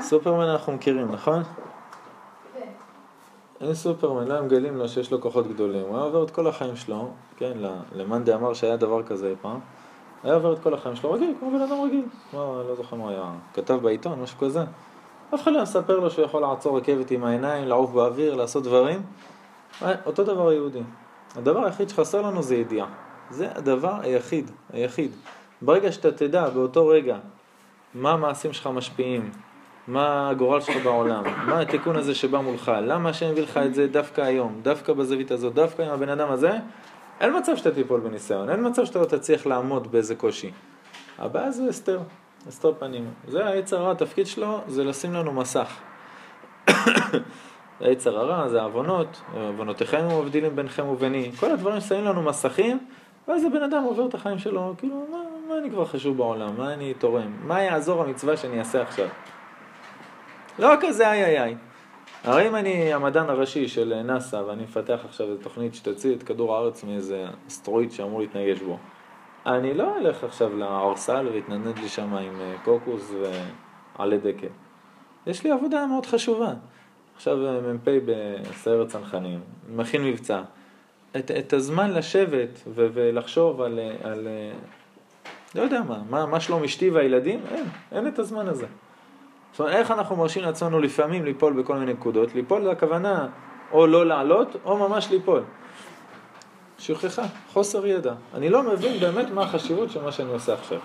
סופרמן אנחנו מכירים, נכון? אין סופרמן, לא מגלים לו שיש לו כוחות גדולים. הוא היה עובר את כל החיים שלו, כן, למאן אמר שהיה דבר כזה פעם. היה עובר את כל החיים שלו רגיל, כמו בן אדם רגיל. מה, לא זוכר מה היה, כתב בעיתון, משהו כזה. אף אחד לא מספר לו שהוא יכול לעצור רכבת עם העיניים, לעוף באוויר, לעשות דברים. אה, אותו דבר יהודי. הדבר היחיד שחסר לנו זה ידיעה. זה הדבר היחיד, היחיד. ברגע שאתה תדע באותו רגע מה המעשים שלך משפיעים, מה הגורל שלך בעולם, מה התיקון הזה שבא מולך, למה השם הביא לך את זה דווקא היום, דווקא בזווית הזאת, דווקא עם הבן אדם הזה, אין מצב שאתה תיפול בניסיון, אין מצב שאתה לא תצליח לעמוד באיזה קושי. הבעיה זה אסתר, אסתר פנים. זה היצר הרע, התפקיד שלו זה לשים לנו מסך. היצר הרע זה עוונות, עוונותיכם מבדילים ביניכם וביני, כל הדברים שמים לנו מסכים, ואז הבן אדם עובר את החיים שלו, כאילו, מה, מה אני כבר חשוב בעולם, מה אני תורם, מה יעזור המצווה שאני אעשה עכשיו. לא כזה איי איי איי. הרי אם אני המדען הראשי של נאסא ואני מפתח עכשיו איזו תוכנית שתוציא את כדור הארץ מאיזה אסטרואיד שאמור להתנגש בו, אני לא אלך עכשיו לערסל ואתנדנד לי שם עם אה, קוקוס ועלי דקל. יש לי עבודה מאוד חשובה. עכשיו אה, מ"פ בסיירת צנחנים, מכין מבצע. את, את הזמן לשבת ו- ולחשוב על, אה, על, לא יודע מה, מה, מה שלום אשתי והילדים, אין, אין את הזמן הזה. זאת אומרת, איך אנחנו מרשים לעצמנו לפעמים ליפול בכל מיני נקודות? ליפול זה הכוונה או לא לעלות, או ממש ליפול. שכחה, חוסר ידע. אני לא מבין באמת מה החשיבות של מה שאני עושה עכשיו.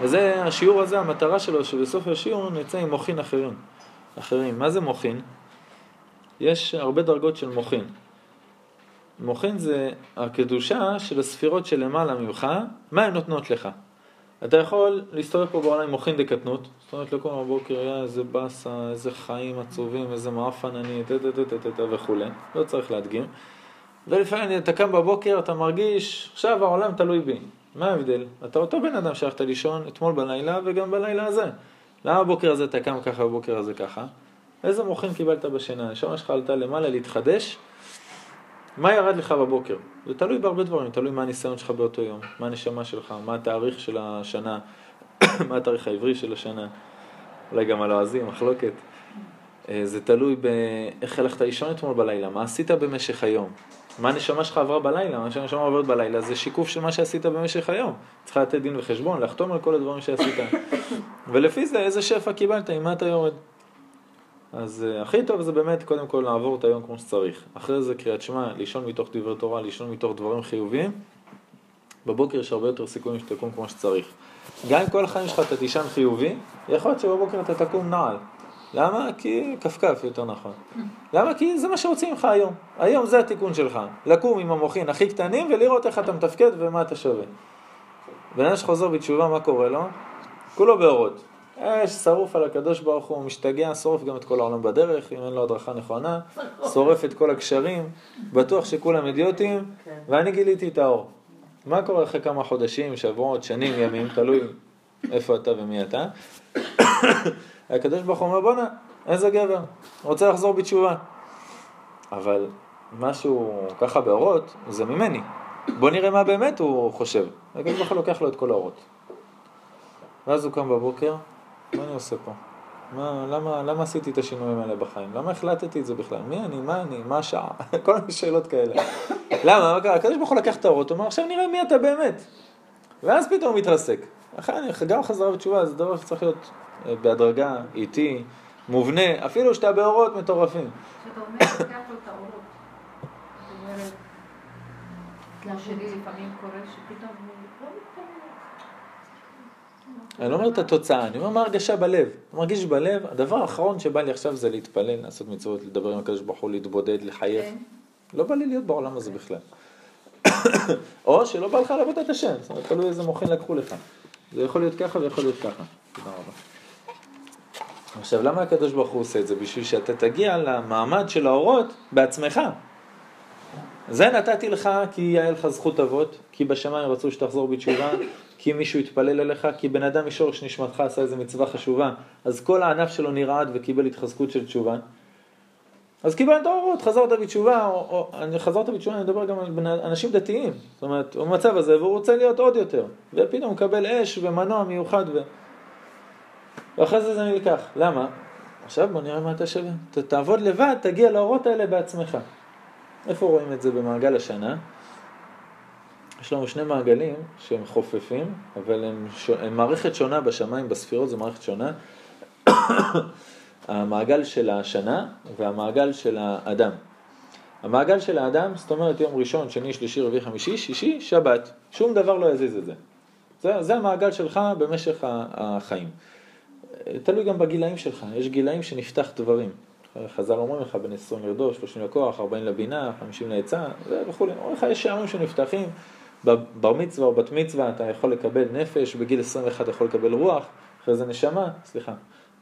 וזה, השיעור הזה, המטרה שלו, שבסוף השיעור נצא עם מוחין אחרים. אחרים. מה זה מוחין? יש הרבה דרגות של מוחין. מוחין זה הקדושה של הספירות שלמעלה ממך, מה הן נותנות לך? אתה יכול להסתובב פה בעולם עם מוחין דקטנות, זאת אומרת לקום בבוקר, יא איזה באסה, איזה חיים עצובים, איזה מעפן אני, טטטטטט וכולי, לא צריך להדגים. ולפעמים אתה קם בבוקר, אתה מרגיש, עכשיו העולם תלוי בי. מה ההבדל? אתה אותו בן אדם שהלכת לישון אתמול בלילה וגם בלילה הזה. למה הבוקר הזה אתה קם ככה, בבוקר הזה ככה? איזה מוחין קיבלת בשינה? הנשמה שלך עלתה למעלה להתחדש, מה ירד לך בבוקר? זה תלוי בהרבה דברים, תלוי מה הניסיון שלך באותו יום, מה הנשמה שלך, מה התאריך של השנה, מה התאריך העברי של השנה, אולי גם הלועזי, מחלוקת. אה, זה תלוי באיך הלכת לישון אתמול בלילה, מה עשית במשך היום, מה הנשמה שלך עברה בלילה, מה שהנשמה עוברת בלילה זה שיקוף של מה שעשית במשך היום. צריכה לתת דין וחשבון, לחתום על כל הדברים שעשית. ולפי זה איזה שפע קיבלת, עם מה אתה יורד. אז uh, הכי טוב זה באמת קודם כל לעבור את היום כמו שצריך. אחרי זה קריאת שמע, לישון מתוך דברי תורה, לישון מתוך דברים חיוביים. בבוקר יש הרבה יותר סיכויים שתקום כמו שצריך. גם אם כל החיים שלך אתה תישן חיובי, יכול להיות שבבוקר אתה תקום נעל. למה? כי כפכף יותר נכון. למה? כי זה מה שרוצים ממך היום. היום זה התיקון שלך. לקום עם המוחין הכי קטנים ולראות איך אתה מתפקד ומה אתה שווה. בן אדם שחוזר בתשובה, מה קורה לו? כולו באורות. אש שרוף על הקדוש ברוך הוא, משתגע, שורף גם את כל העולם בדרך, אם אין לו הדרכה נכונה, שורף את כל הקשרים, בטוח שכולם אידיוטים, כן. ואני גיליתי את האור. מה קורה אחרי כמה חודשים, שבועות, שנים, ימים, תלוי איפה אתה ומי אתה? הקדוש ברוך הוא אומר, בואנה, איזה גבר, רוצה לחזור בתשובה. אבל משהו ככה באורות, זה ממני. בוא נראה מה באמת הוא חושב. הקדוש ברוך הוא לוקח לו את כל האורות. ואז הוא קם בבוקר, מה אני עושה פה? מה, למה, למה עשיתי את השינויים האלה בחיים? למה החלטתי את זה בכלל? מי אני? מה אני? מה השעה? כל מיני שאלות כאלה. למה? מה קרה? הקדוש ברוך הוא לקח את האורות, הוא אומר, עכשיו נראה מי אתה באמת. ואז פתאום הוא מתרסק. גם חזרה בתשובה זה דבר שצריך להיות אה, בהדרגה, איטי, מובנה, אפילו שאתה באורות מטורפים. כשאתה אומר, לוקח לו את האורות. זאת אומרת, שלי לפעמים קורה שפתאום אני לא אומר את התוצאה, אני אומר מה הרגשה בלב. אני מרגיש בלב, הדבר האחרון שבא לי עכשיו זה להתפלל, לעשות מצוות, לדבר עם הקדוש ברוך הוא, להתבודד, לחייך. כן. לא בא לי להיות בעולם הזה בכלל. או שלא בא לך לעבוד את השם, זאת אומרת, תלוי איזה מוחין לקחו לך. זה יכול להיות ככה ויכול להיות ככה. תודה רבה. עכשיו, למה הקדוש ברוך הוא עושה את זה? בשביל שאתה תגיע למעמד של האורות בעצמך. זה נתתי לך כי היה לך זכות אבות, כי בשמיים רצו שתחזור בתשובה, כי מישהו התפלל אליך, כי בן אדם משורש נשמתך עשה איזה מצווה חשובה, אז כל הענף שלו נרעד וקיבל התחזקות של תשובה. אז קיבלת אורות, חזרת בתשובה, או, או חזרת בתשובה, אני מדבר גם על אנשים דתיים, זאת אומרת, הוא במצב הזה והוא רוצה להיות עוד יותר, ופתאום הוא מקבל אש ומנוע מיוחד ו... ואחרי זה זה נלקח. למה? עכשיו בוא נראה מה אתה שווה. ת, תעבוד לבד, תגיע לאורות האלה בעצמך. איפה רואים את זה במעגל השנה? יש לנו שני מעגלים שהם חופפים, אבל הם, ש... הם מערכת שונה בשמיים, בספירות זה מערכת שונה. המעגל של השנה והמעגל של האדם. המעגל של האדם, זאת אומרת יום ראשון, שני, שלישי, רביעי, חמישי, שישי, שבת. שום דבר לא יזיז את זה. זה, זה המעגל שלך במשך החיים. תלוי גם בגילאים שלך, יש גילאים שנפתח דברים. חז"ל אומרים לך בין 20 לרדו, 30 לכוח, 40 לבינה, 50 לעצה וכולי. אומרים לך יש שערים שנפתחים, בבר מצווה או בת מצווה אתה יכול לקבל נפש, בגיל 21 אתה יכול לקבל רוח, אחרי זה נשמה, סליחה,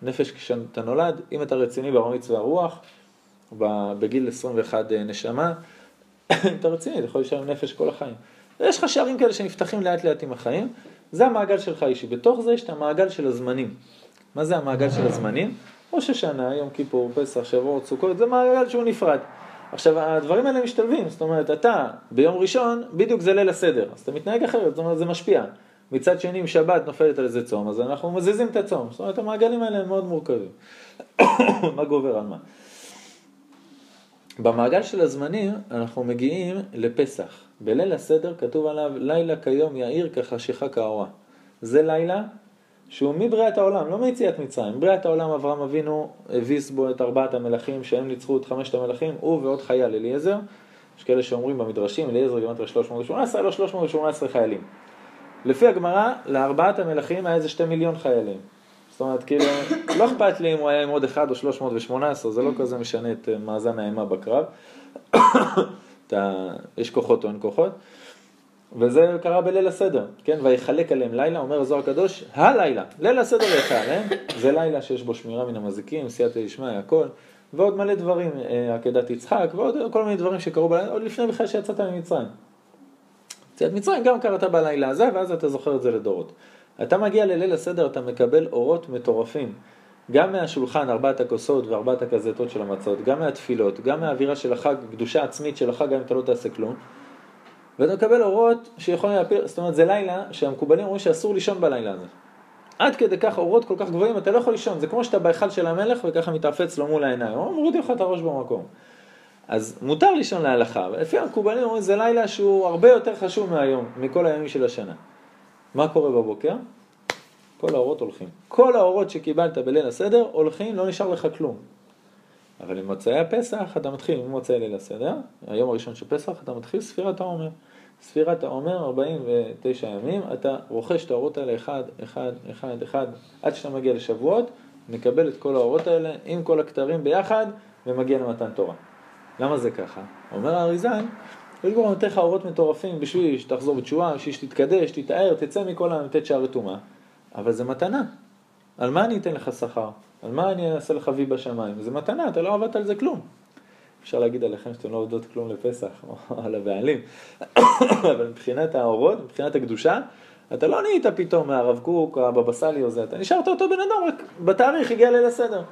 נפש כשאתה נולד, אם אתה רציני בבר מצווה רוח, בגיל 21 אה, נשמה, אתה רציני, אתה יכול להישאר עם נפש כל החיים. יש לך שערים כאלה שנפתחים לאט לאט עם החיים, זה המעגל שלך אישי. בתוך זה יש את המעגל של הזמנים. מה זה המעגל של הזמנים? ראש השנה, יום כיפור, פסח, שבועות, סוכות, זה מעגל שהוא נפרד. עכשיו, הדברים האלה משתלבים, זאת אומרת, אתה ביום ראשון, בדיוק זה ליל הסדר, אז אתה מתנהג אחרת, זאת אומרת, זה משפיע. מצד שני, אם שבת נופלת על איזה צום, אז אנחנו מזיזים את הצום. זאת אומרת, המעגלים האלה הם מאוד מורכבים. מה גובר על מה? במעגל של הזמנים אנחנו מגיעים לפסח. בליל הסדר כתוב עליו, לילה כיום יאיר כחשיכה כאורה. זה לילה שהוא מבריאת העולם, לא מיציאת מצרים. בריאת העולם אברהם אבינו הביס בו את ארבעת המלכים שהם ניצחו את חמשת המלכים, הוא ועוד חייל אליעזר. יש כאלה שאומרים במדרשים, אליעזר גימטרי 318, לא 318 חיילים. לפי הגמרא, לארבעת המלכים היה איזה שתי מיליון חיילים. זאת אומרת, כאילו, לא אכפת לי אם הוא היה עם עוד אחד או 318, זה לא כזה משנה את מאזן האימה בקרב. יש כוחות או אין כוחות. וזה קרה בליל הסדר, כן? ויחלק עליהם לילה, אומר הזוהר הקדוש, הלילה, ליל הסדר יצא עליהם, זה לילה שיש בו שמירה מן המזיקים, סייעתא דשמיא, הכל, ועוד מלא דברים, אה, עקדת יצחק, ועוד כל מיני דברים שקרו בלילה, עוד לפני בכלל שיצאת ממצרים. יציאת מצרים גם קראת בלילה הזה, ואז אתה זוכר את זה לדורות. אתה מגיע לליל הסדר, אתה מקבל אורות מטורפים. גם מהשולחן, ארבעת הכוסות וארבעת הכזתות של המצות, גם מהתפילות, גם מהאווירה של החג, קדושה עצמית של החג, גם אם אתה לא תעשה כלום. ואתה מקבל אורות שיכולים להפיל, זאת אומרת זה לילה שהמקובלים אומרים שאסור לישון בלילה הזה. עד כדי כך אורות כל כך גבוהים, אתה לא יכול לישון, זה כמו שאתה בהיכל של המלך וככה מתעפץ לו מול העיניים, הוא מוריד לך את הראש במקום. אז מותר לישון להלכה, ולפי המקובלים אומרים זה לילה שהוא הרבה יותר חשוב מהיום, מכל הימים של השנה. מה קורה בבוקר? כל האורות הולכים. כל האורות שקיבלת בליל הסדר הולכים, לא נשאר לך כלום. אבל עם מוצאי הפסח אתה מתחיל ממוצאי ליל הסדר, היום הראשון של פסח אתה מתחיל ספירת העומר. ספירת העומר, 49 ימים, אתה רוכש את האורות האלה אחד, אחד, אחד, אחד, עד שאתה מגיע לשבועות, מקבל את כל האורות האלה עם כל הכתרים ביחד ומגיע למתן תורה. למה זה ככה? אומר האריזן, יש בו נותן לך אורות מטורפים בשביל שתחזור בתשובה, בשביל שתתקדש, תתאר, תצא מכל המ"ט שערי טומאה, אבל זה מתנה. על מה אני אתן לך שכר? על מה אני אעשה וי בשמיים? זה מתנה, אתה לא עבדת על זה כלום. אפשר להגיד עליכם שאתם לא עובדות כלום לפסח, או על הבעלים, אבל מבחינת האורות, מבחינת הקדושה, אתה לא נהיית פתאום מהרב קוק, הבבא סאלי או זה, אתה נשארת אותו בן אדם, רק בתאריך הגיע ליל הסדר.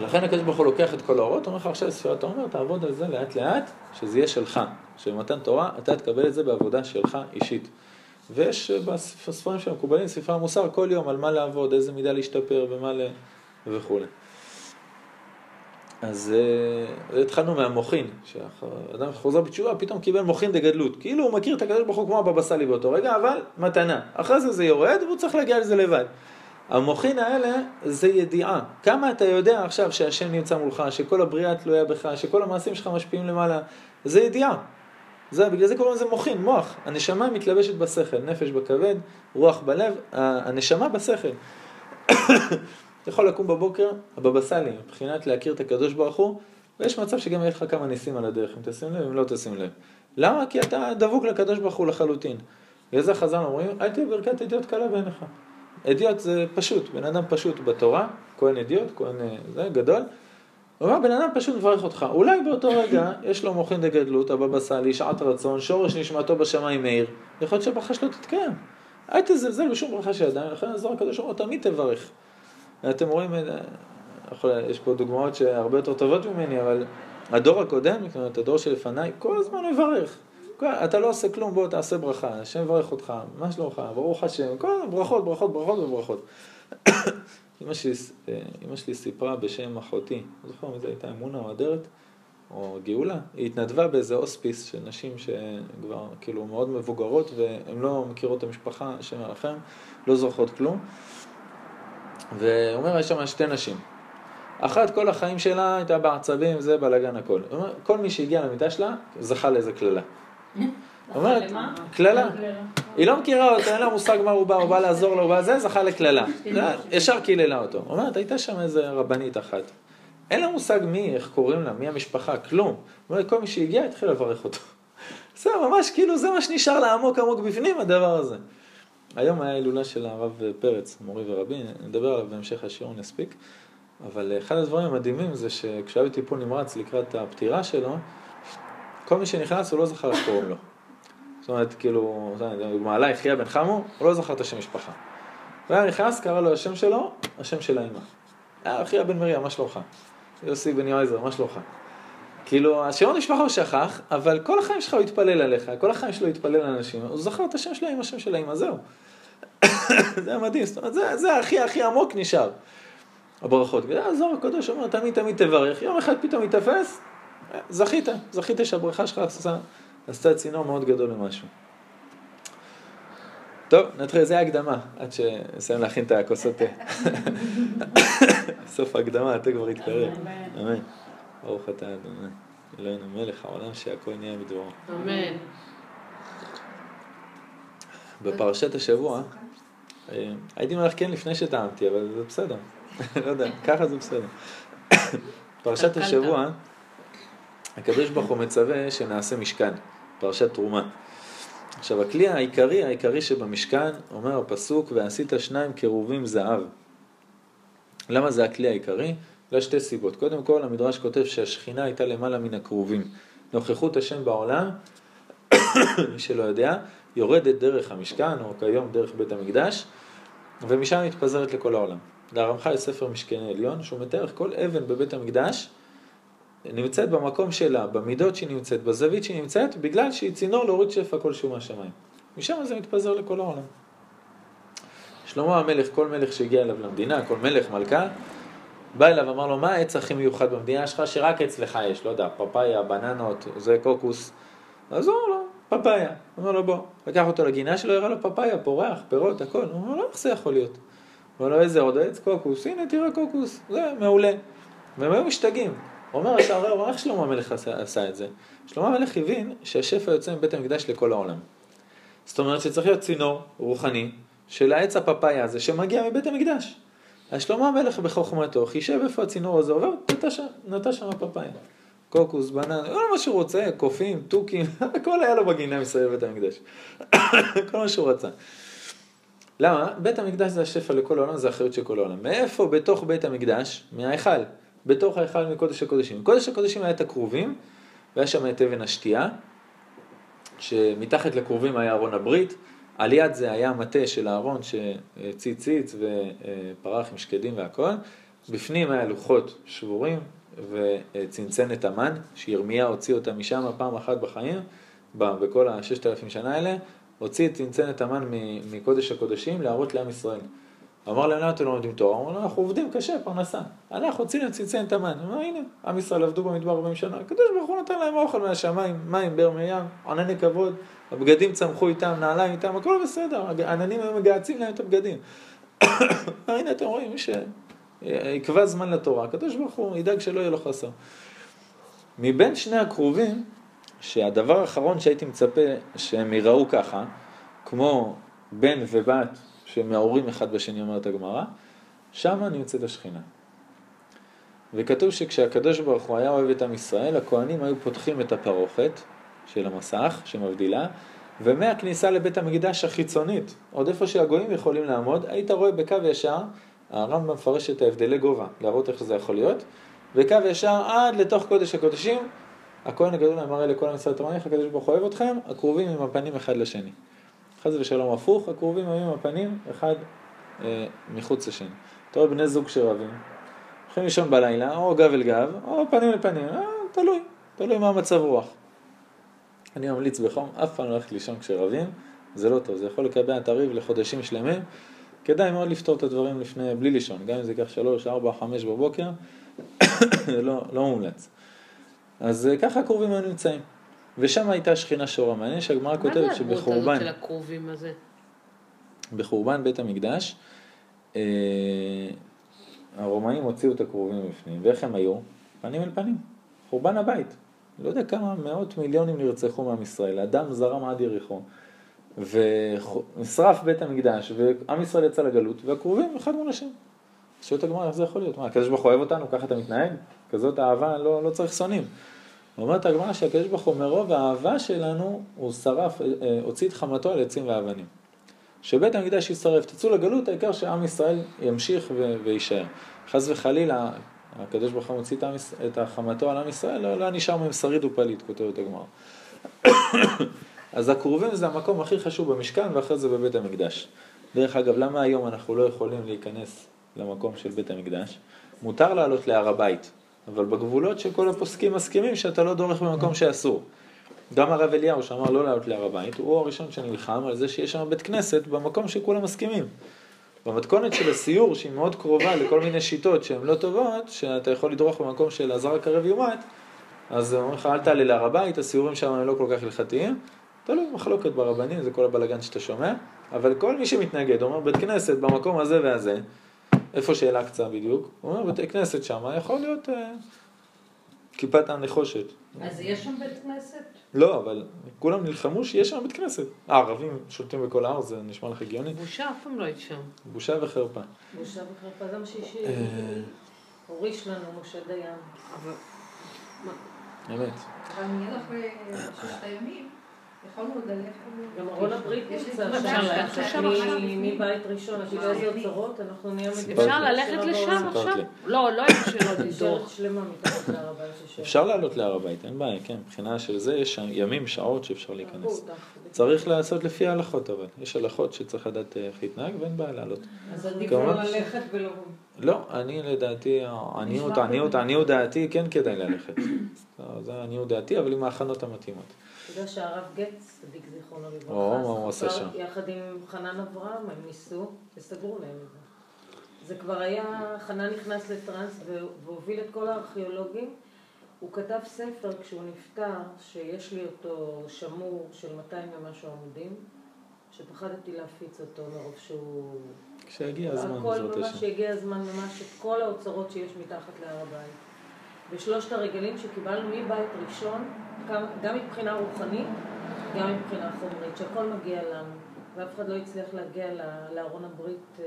לכן הקדוש ברוך הוא לוקח את כל האורות, אומר לך עכשיו ספירת העומר, תעבוד על זה לאט לאט, שזה יהיה שלך. שבמתן תורה אתה תקבל את זה בעבודה שלך אישית. ויש בספרים של המקובלים, ספרי המוסר, כל יום על מה לעבוד, איזה מידה להשתפר ומה ל... וכולי. אז uh, התחלנו מהמוחין, שאדם חוזר בתשובה פתאום קיבל מוחין דגדלות, כאילו הוא מכיר את הקדוש ברוך הוא כמו הבבא סאלי באותו רגע, אבל מתנה. אחרי זה זה יורד והוא צריך להגיע לזה לבד. המוחין האלה זה ידיעה. כמה אתה יודע עכשיו שהשם נמצא מולך, שכל הבריאה תלויה בך, שכל המעשים שלך משפיעים למעלה, זה ידיעה. זה, בגלל זה קוראים לזה מוחין, מוח. הנשמה מתלבשת בשכל, נפש בכבד, רוח בלב, הנשמה בשכל. אתה יכול לקום בבוקר, הבבא סאלי, מבחינת להכיר את הקדוש ברוך הוא, ויש מצב שגם יהיה לך כמה ניסים על הדרך, אם תשים לב, אם לא תשים לב. למה? כי אתה דבוק לקדוש ברוך הוא לחלוטין. בגלל זה חז"ל אומרים, אל תהיה ברכת אדיוט קלה בעיניך. אדיוט זה פשוט, בן אדם פשוט בתורה, כהן אדיוט, כהן אה, זה, גדול. הוא אומר, בן אדם פשוט מברך אותך. אולי באותו רגע יש לו מוחין דגדלות, הבבא סאלי, שעת רצון, שורש נשמתו בשמיים מאיר, יכול להיות שהברכה שלו תתקיים. אל תזלזל בשום ברכה של אדם, לכן הזוהר הקדוש אומר, תמיד תברך. אתם רואים, אה, יש פה דוגמאות שהרבה יותר טובות ממני, אבל הדור הקודם, זאת הדור שלפניי, כל הזמן מברך. אתה לא עושה כלום, בוא תעשה ברכה, השם יברך אותך, מה שלומך, ברוך השם, כל ברכות, ברכות, ברכות וברכות. אמא שלי, אה, אמא שלי סיפרה בשם אחותי, לא זוכר מי זה הייתה, אמונה או אדרת, או גאולה, היא התנדבה באיזה הוספיס של נשים שכבר כאילו מאוד מבוגרות והן לא מכירות את המשפחה, השם עליכם, לא זוכרות כלום. ואומר, יש שם שתי נשים. אחת כל החיים שלה הייתה בעצבים, זה בלאגן הכל. אומר, כל מי שהגיע למיטה שלה זכה לאיזה קללה. אומרת, קללה. היא לא מכירה אותו, אין לה מושג מה הוא בא, הוא בא לעזור לו, הוא בא זה, זכה לקללה. ישר קיללה אותו. אומרת, הייתה שם איזה רבנית אחת. אין לה מושג מי, איך קוראים לה, מי המשפחה, כלום. אומרת, כל מי שהגיע התחיל לברך אותו. זה ממש כאילו, זה מה שנשאר לה עמוק עמוק בפנים, הדבר הזה. היום היה הילולה של הרב פרץ, מורי ורבי, נדבר עליו בהמשך השיעור, נספיק. אבל אחד הדברים המדהימים זה שכשהיה בטיפול נמרץ לקראת הפטירה שלו, כל מי שנכנס הוא לא זכר איך קוראים לו. זאת אומרת, כאילו, מעלה יחיה בן חמו, הוא לא זכר את השם משפחה. הוא היה נכנס, קרא לו השם שלו, השם של האמא. אה, אחיה בן מרים, מה שלומך? יוסי בן יועזר, מה שלומך? כאילו, השם המשפחה הוא שכח, אבל כל החיים שלך הוא התפלל עליך, כל החיים שלו התפלל על אנשים, הוא זכר את השם שלו עם השם של האמא, זהו. זה היה מדהים, זאת אומרת, זה, זה הכי הכי עמוק נשאר. הברכות. והזוהר הקדוש אומר, תמיד תמיד תברך, יום אחד פתאום יתפס, זכית, זכית שהברכה שלך עשתה, עשתה צינור מאוד גדול למשהו. טוב, נתחיל, זה ההקדמה, עד שנסיים להכין את הכוסות תה. סוף ההקדמה, התה כבר יתקרב. אמן. ברוך אתה אדוני. אלוהינו מלך העולם שהכל נהיה בדברו. אמן. בפרשת השבוע, אה, הייתי אומר לך כן לפני שטעמתי, אבל זה בסדר. לא יודע, ככה זה בסדר. פרשת השבוע, הקדוש ברוך הוא מצווה שנעשה משכן, פרשת תרומה. עכשיו הכלי העיקרי, העיקרי שבמשכן, אומר הפסוק, ועשית שניים קרובים זהב. למה זה הכלי העיקרי? לא שתי סיבות. קודם כל, המדרש כותב שהשכינה הייתה למעלה מן הקרובים. נוכחות השם בעולם, מי שלא יודע, יורדת דרך המשכן, או כיום דרך בית המקדש, ומשם מתפזרת לכל העולם. לרמח"ל יש ספר משכני עליון, שהוא מתאר כל אבן בבית המקדש נמצאת במקום שלה, במידות שהיא נמצאת, בזווית שהיא נמצאת, בגלל שהיא צינור להוריד שפע כלשהו מהשמיים. משם זה מתפזר לכל העולם. שלמה המלך, כל מלך שהגיע אליו למדינה, כל מלך, מלכה, בא אליו, אמר לו, מה העץ הכי מיוחד במדינה שלך שרק אצלך יש? לא יודע, פפאיה, בננות, זה קוקוס. אז הוא אומר לו, פפאיה. אומר לו, בוא. לקח אותו לגינה שלו, הראה לו פפאיה, פורח, פירות, הכל. הוא אומר לו, איך זה יכול להיות? אומר לו, איזה עוד עץ? קוקוס. הנה, תראה קוקוס. זה מעולה. והם היו משתגעים. אומר השער, איך שלמה המלך עשה, עשה את זה? שלמה המלך הבין שהשפע יוצא מבית המקדש לכל העולם. זאת אומרת שצריך להיות צינור רוחני של העץ הפפאיה הזה שמגיע מבית המקדש. אז שלמה המלך בחוכמתו חישב איפה הצינור הזה עובר, נטע שם פפאיה. קוקוס, בנן, כל מה שהוא רוצה, קופים, תוכים, הכל היה לו בגינה מסביב בית המקדש. כל מה שהוא רצה. למה? בית המקדש זה השפע לכל העולם, זה אחריות של כל העולם. מאיפה בתוך בית המקדש? מההיכל. בתוך ההיכל מקודש הקודשים. קודש הקודשים היה את הכרובים, והיה שם את אבן השתייה, שמתחת לכרובים היה ארון הברית, על יד זה היה מטה של הארון שציץ ציץ ופרח עם שקדים והכל, בפנים היה לוחות שבורים וצנצנת המן, שירמיה הוציא אותה משם פעם אחת בחיים, בכל הששת אלפים שנה האלה, הוציא את צנצנת המן מקודש הקודשים להראות לעם ישראל. אמר להם, למה אתם לא לומדים תורה? אמרו לו, אנחנו עובדים קשה, פרנסה. אנחנו צנצנת המן. הוא אמר, הנה, עם ישראל עבדו במדבר 40 שנה, הקדוש ברוך הוא נתן להם אוכל מהשמיים, מים, באר מים, ענני כבוד, הבגדים צמחו איתם, נעליים איתם, הכל בסדר, העננים היו מגהצים להם את הבגדים. הנה אתם רואים, מי שיקבע זמן לתורה, הקדוש ברוך הוא ידאג שלא יהיה לו חסר. מבין שני הקרובים, שהדבר האחרון שהייתי מצפה שהם יראו ככה, כמו בן ובת שמעורים אחד בשני, אומרת הגמרא, שמה נמצאת השכינה. וכתוב שכשהקדוש ברוך הוא היה אוהב את עם ישראל, הכהנים היו פותחים את הפרוכת של המסך שמבדילה, ומהכניסה לבית המקדש החיצונית, עוד איפה שהגויים יכולים לעמוד, היית רואה בקו ישר, הרמב"ם מפרש את ההבדלי גובה, להראות איך זה יכול להיות, בקו ישר עד לתוך קודש הקודשים, הכהן הגדול אמר אלה כל עם ישראל תורני, איך הקדוש ברוך הוא אוהב אתכם, הקרובים עם הפנים אחד לשני. חס ושלום הפוך, הקרובים היו עם הפנים אחד אה, מחוץ לשני. אתה רואה בני זוג שרבים, הולכים לישון בלילה, או גב אל גב, או פנים לפנים, אה, תלוי, תלוי מה המצב רוח. אני ממליץ בחום, אף פעם לא ללכת לישון כשרבים, זה לא טוב, זה יכול לקבע את הריב לחודשים שלמים, כדאי מאוד לפתור את הדברים לפני, בלי לישון, גם אם זה ייקח שלוש, ארבע, חמש בבוקר, לא, לא מומלץ. אז אה, ככה הקרובים היו נמצאים. ושם הייתה שכינה שורה. מעניין שהגמרא כותבת מה זה הדמות הזאת שבחורבן, של הכרובים הזה? בחורבן בית המקדש, אה, הרומאים הוציאו את הכרובים בפנים, ואיך הם היו? פנים אל פנים. חורבן הבית. לא יודע כמה מאות מיליונים נרצחו מעם ישראל, הדם זרם עד יריחו. ונשרף בית המקדש, ועם ישראל יצא לגלות, והכרובים אחד מול השם. שואלת הגמרא, איך זה יכול להיות? מה, הקדוש ברוך הוא אוהב אותנו, ככה אתה מתנהג? כזאת אהבה, לא, לא צריך שונאים. אומרת הגמרא שהקדוש ברוך הוא מרוב האהבה שלנו, הוא שרף, אה, הוציא את חמתו על עצים ואבנים. שבית המקדש יישרף, תצאו לגלות, העיקר שעם ישראל ימשיך ויישאר. חס וחלילה, הקדוש ברוך הוא מוציא את, את החמתו על עם ישראל, לא, לא נשאר מהם שריד ופליט, כותבת הגמרא. אז הכרובים זה המקום הכי חשוב במשכן, ואחרי זה בבית המקדש. דרך אגב, למה היום אנחנו לא יכולים להיכנס למקום של בית המקדש? מותר לעלות להר הבית, אבל בגבולות שכל הפוסקים מסכימים שאתה לא דורך במקום שאסור. גם הרב אליהו שאמר לא לעלות להר הבית, הוא הראשון שנלחם על זה שיש שם בית כנסת במקום שכולם מסכימים. במתכונת של הסיור, שהיא מאוד קרובה לכל מיני שיטות שהן לא טובות, שאתה יכול לדרוך במקום של עזר הקרב יומת, אז אומרים לך אל תעלה להר הבית, הסיורים שם הם לא כל כך הלכתיים. תלוי מחלוקת ברבנים, זה כל הבלגן שאתה שומע, אבל כל מי שמתנגד, אומר בית כנסת במקום הזה והזה, איפה שאל-אקצא בדיוק, הוא אומר בתי כנסת שם, יכול להיות אה, כיפת הנחושת. אז יש שם בית כנסת? לא, אבל כולם נלחמו שיש שם בית כנסת. הערבים שולטים בכל ההר, זה נשמע לך הגיוני? בושה, אף פעם לא היית שם. בושה וחרפה. בושה וחרפה, זה מה אה. שהוריש לנו משה דיין. אבל... אמת. אבל מיד אחרי ששת הימים, יכולנו עוד ללכת. גם ארון הברית נמצא שם, מבית ראשון, את יודעת איזה אוצרות, אנחנו נהיה מדינה אפשר. ללכת לשם עכשיו? לא, לא עם שאלות לדוח. אפשר לעלות להר הבית, אין בעיה, כן. מבחינה של זה, יש ימים, שעות שאפשר להיכנס. צריך לעשות לפי ההלכות אבל. יש הלכות שצריך לדעת אה, איך להתנהג ואין בעיה לעלות. אז עדיף. לא ללכת ולא... לא, אני לדעתי, העניות, טוב. העניות דעתי כן כדאי ללכת. זה העניות דעתי, אבל עם ההכנות המתאימות. אתה יודע שהרב גץ, צדיק זיכרונו לברכה, מה הוא שם? יחד עם חנן אברהם, הם ניסו וסגרו להם את זה. זה כבר היה, חנן נכנס לטראנס והוביל את כל הארכיאולוגים. הוא כתב ספר כשהוא נפטר, שיש לי אותו שמור של 200 ומשהו עמודים, שפחדתי להפיץ אותו מרוב שהוא... כשיגיע הזמן, הכל בעזרת ממש השם. הגיע הזמן ממש את כל האוצרות שיש מתחת להר הבית. ושלושת הרגלים שקיבלנו מבית ראשון, גם, מבחינה רוחנית, גם מבחינה חומרית, שהכל מגיע לנו. ואף אחד לא הצליח להגיע לארון הברית, אה,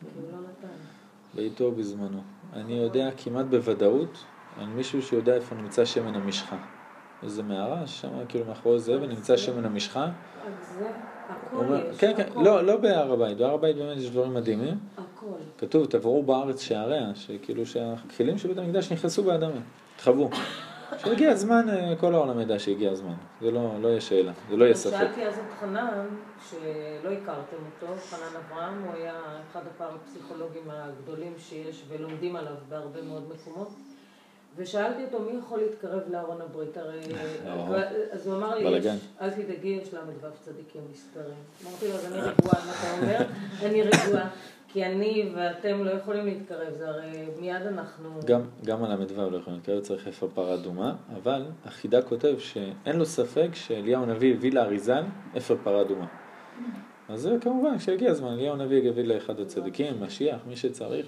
כי הוא לא נתן. בעיתו בזמנו. אני יודע כמעט בוודאות על מישהו שיודע איפה נמצא שמן המשחה. איזה מערה, שם כאילו מאחורי זה, ונמצא שמן המשחה. אז זה, הכל יש, כן, כן, לא, לא בהר הבית, בהר הבית באמת יש דברים מדהימים. הכל. כתוב, תבואו בארץ שעריה, שכאילו שהכלים של בית המקדש נכנסו באדמה, התחבאו. כשהגיע הזמן, אה, כל העולם ידע שהגיע הזמן. זה לא, לא יהיה שאלה, זה לא יהיה ספק. שאלתי אז את חנן, שלא הכרתם אותו, חנן אברהם, הוא היה אחד הפרפסיכולוגים הגדולים שיש ולומדים עליו בהרבה מאוד מקומות. ושאלתי אותו מי יכול להתקרב לארון הברית, הרי... לא. אז הוא אמר לי, אל תדאגי, יש ל"ו צדיקים מספרים. אמרתי לו, אז אני רגועה, מה אתה אומר? אני רגועה, כי אני ואתם לא יכולים להתקרב, זה הרי מיד אנחנו... גם, גם על הל"ו לא יכולים להתקרב, צריך אפר פרה אדומה, אבל החידה כותב שאין לו ספק שאליהו הנביא הביא לאריזל אפר פרה אדומה. אז זה כמובן, כשיגיע הזמן, אליהו הנביא יביא לאחד הצדיקים, משיח, מי שצריך.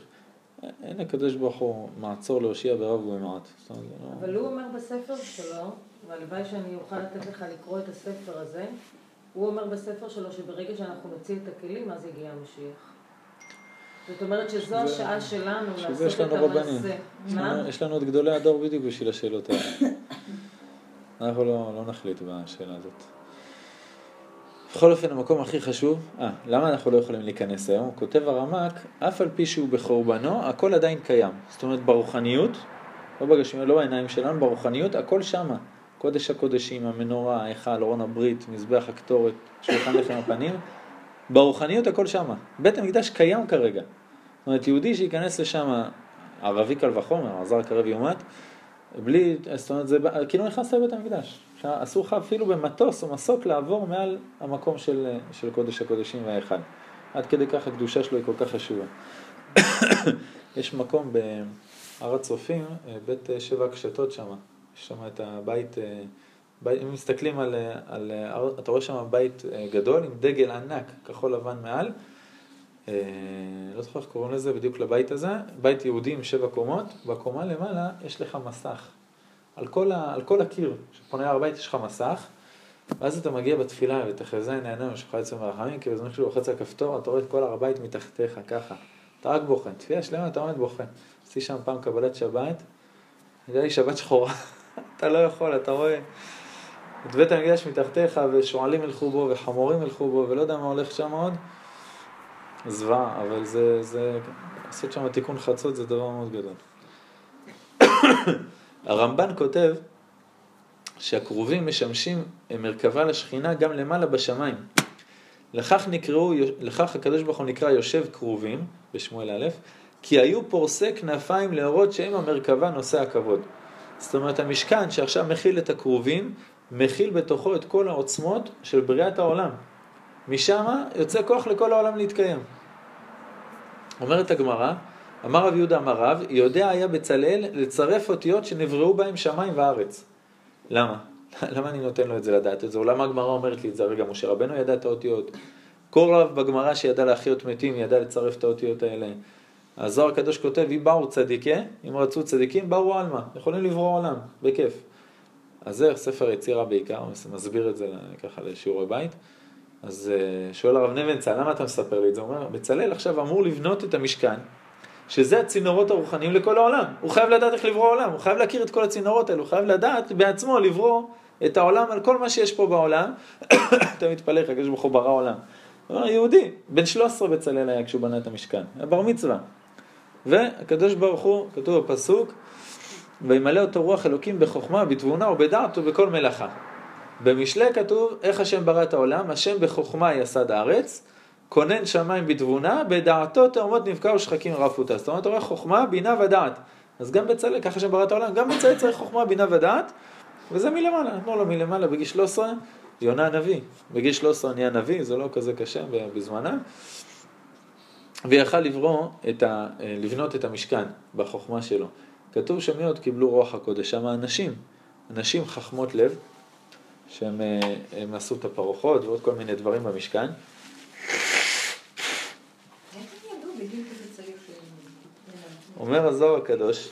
אין הקדוש ברוך הוא מעצור להושיע ברב ובמעט. לא- אבל הוא אומר בספר שלו, והלוואי שאני אוכל לתת לך לקרוא את הספר הזה, הוא אומר בספר שלו שברגע שאנחנו נוציא את הכלים, אז יגיע המשיח. זאת אומרת שזו השעה שלנו לעשות את. המעשה. מה? יש לנו את גדולי הדור בדיוק בשביל השאלות האלה. אנחנו לא, לא נחליט בשאלה הזאת. בכל אופן, המקום הכי חשוב, אה, למה אנחנו לא יכולים להיכנס היום? כותב הרמק, אף על פי שהוא בחורבנו, הכל עדיין קיים. זאת אומרת, ברוחניות, לא בגשמיות, לא בעיניים שלנו, ברוחניות, הכל שמה. קודש הקודשים, המנורה, ההיכל, ארון הברית, מזבח הקטורת, שולחן לחם הפנים, ברוחניות הכל שמה. בית המקדש קיים כרגע. זאת אומרת, יהודי שייכנס לשם, ערבי קל וחומר, עזר קרב יומת, בלי, זאת אומרת, זה כאילו נכנס לבית המקדש. אסור לך אפילו במטוס או מסוק לעבור מעל המקום של, של קודש הקודשים וההיכל. עד כדי כך הקדושה שלו היא כל כך חשובה. יש מקום בהר הצופים, אה, בית אה, שבע הקשתות שם, יש שם את הבית, אה, אם מסתכלים על, אה, על, הר- אתה רואה שם בית אה, גדול עם דגל ענק, כחול לבן מעל, אה, לא זוכר איך קוראים לזה בדיוק לבית הזה, בית יהודי עם שבע קומות, בקומה למעלה יש לך מסך. על כל, ה, על כל הקיר, כשפונה להר הבית יש לך מסך, ואז אתה מגיע בתפילה ותחזה עינינו שלך יצא מרחמים, כי בזמן שהוא לוחץ על כפתור, אתה רואה את כל הר הבית מתחתיך, ככה. אתה רק בוכה. תפילה שלמה, אתה עומד בוכה. עשיתי שם פעם קבלת שבת, הייתה לי שבת שחורה. אתה לא יכול, אתה רואה את בית המקדש מתחתיך, ושועלים ילכו בו, וחמורים ילכו בו, ולא יודע מה הולך שם עוד. זוועה, אבל זה, זה, לעשות שם תיקון חצות זה דבר מאוד גדול. הרמב"ן כותב שהכרובים משמשים מרכבה לשכינה גם למעלה בשמיים. לכך נקראו, לכך הקדוש ברוך הוא נקרא יושב כרובים, בשמואל א', כי היו פורסי כנפיים להורות שהם המרכבה נושא הכבוד. זאת אומרת, המשכן שעכשיו מכיל את הכרובים, מכיל בתוכו את כל העוצמות של בריאת העולם. משם יוצא כוח לכל העולם להתקיים. אומרת הגמרא, אמר רב יהודה אמר רב, יודע היה בצלאל לצרף אותיות שנבראו בהם שמיים וארץ. למה? למה אני נותן לו את זה לדעת את זה? אולם הגמרא אומרת לי את זה, רגע, משה רבנו ידע את האותיות. כל רב בגמרא שידע להחיות מתים ידע לצרף את האותיות האלה. הזוהר הקדוש כותב, אם באו צדיקי, אם רצו צדיקים, באו עלמא, יכולים לברוא עולם, בכיף. אז זה ספר יצירה בעיקר, מסביר את זה ככה לשיעורי בית. אז אה, שואל הרב נבנצל, למה אתה מספר לי את זה? הוא אומר, בצלאל עכשיו אמור לבנות את המשכן, שזה הצינורות הרוחניים לכל העולם. הוא חייב לדעת איך לברוא עולם, הוא חייב להכיר את כל הצינורות האלו, הוא חייב לדעת בעצמו לברוא את העולם על כל מה שיש פה בעולם. אתה מתפלא, הקדוש ברוך הוא ברא עולם. הוא אומר, יהודי, בן 13 בצלאל היה כשהוא בנה את המשכן, היה בר מצווה. והקדוש ברוך הוא, כתוב בפסוק, וימלא אותו רוח אלוקים בחוכמה, בתבונה ובדעת ובכל מלאכה. במשלי כתוב, איך השם ברא את העולם, השם בחוכמה יסד הארץ, כונן שמיים בתבונה, בדעתו תאומות נבקע ושחקים רפותה. זאת אומרת, רואה חוכמה, בינה ודעת. אז גם בצלאל, ככה השם ברא את העולם, גם בצלאל צריך חוכמה, בינה ודעת, וזה מלמעלה, נתנו לו מלמעלה בגיל 13, יונה הנביא. בגיל 13 נהיה נביא, זה לא כזה קשה בזמנם. ויכל לברוא את ה, לבנות את המשכן בחוכמה שלו. כתוב שמי עוד קיבלו רוח הקודש? שם אנשים, אנשים חכמות לב, שהם הם עשו את הפרוחות ועוד כל מיני דברים במשכן. אומר הזוהר הקדוש,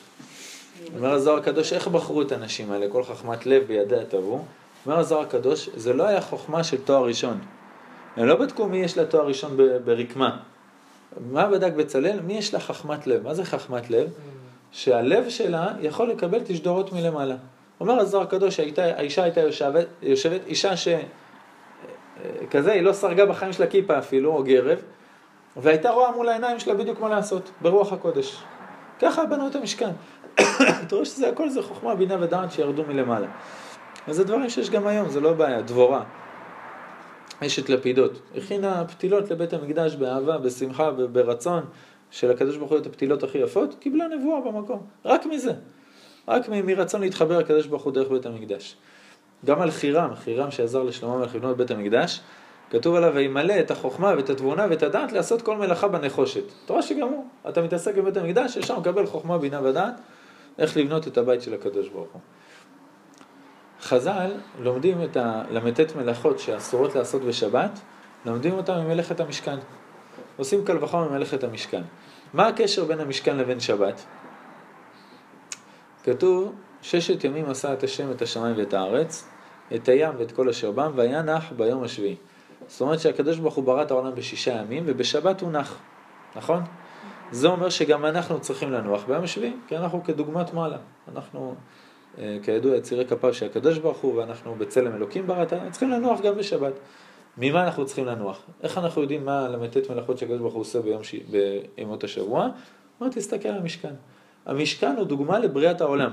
אומר הזוהר הקדוש, איך בחרו את האנשים האלה? כל חכמת לב בידיה טבעו. אומר הזוהר הקדוש, זה לא היה חוכמה של תואר ראשון. הם לא בדקו מי יש לה תואר ראשון ברקמה. מה בדק בצלאל? מי יש לה חכמת לב? מה זה חכמת לב? שהלב שלה יכול לקבל תשדורות מלמעלה. אומר הזוהר הקדוש שהייתה, האישה הייתה יושבת, יושבת, אישה ש... כזה, היא לא סרגה בחיים שלה כיפה אפילו, או גרב, והייתה רואה מול העיניים שלה בדיוק מה לעשות, ברוח הקודש. ככה בנו את המשכן. אתה רואה שזה הכל זה חוכמה, בינה ודעת שירדו מלמעלה. אז זה דברים שיש גם היום, זה לא בעיה, דבורה. אשת לפידות. הכינה פתילות לבית המקדש באהבה, בשמחה, ברצון, של הקדוש ברוך הוא את הפתילות הכי יפות, קיבלה נבואה במקום. רק מזה. רק מרצון להתחבר לקדוש ברוך הוא דרך בית המקדש. גם על חירם, חירם שעזר לשלמה המלך לבנות בית המקדש, כתוב עליו, וימלא את החוכמה ואת התבונה ואת הדעת לעשות כל מלאכה בנחושת. אתה רואה שגם הוא, אתה מתעסק בבית המקדש, ישר מקבל חוכמה, בינה ודעת, איך לבנות את הבית של הקדוש ברוך הוא. חז"ל לומדים את הל"ט מלאכות שאסורות לעשות בשבת, לומדים אותם ממלאכת המשכן. עושים קל וחומר ממלאכת המשכן. מה הקשר בין המשכן לבין שבת? כתוב, ששת ימים עשה את השם את השמיים ואת הארץ, את הים ואת כל אשר בם, וינח ביום השביעי. זאת אומרת שהקדוש ברוך הוא ברא את העולם בשישה ימים, ובשבת הוא נח, נכון? זה אומר שגם אנחנו צריכים לנוח ביום השביעי, כי אנחנו כדוגמת מעלה. אנחנו, אה, כידוע, יצירי כפיו של הקדוש ברוך הוא, ואנחנו בצלם אלוקים בראת, צריכים לנוח גם בשבת. ממה אנחנו צריכים לנוח? איך אנחנו יודעים מה ל"ט מלאכות שהקדוש ברוך הוא עושה ביום ש... בימות השבוע? הוא אומר, תסתכל על המשכן. המשכן הוא דוגמה לבריאת העולם.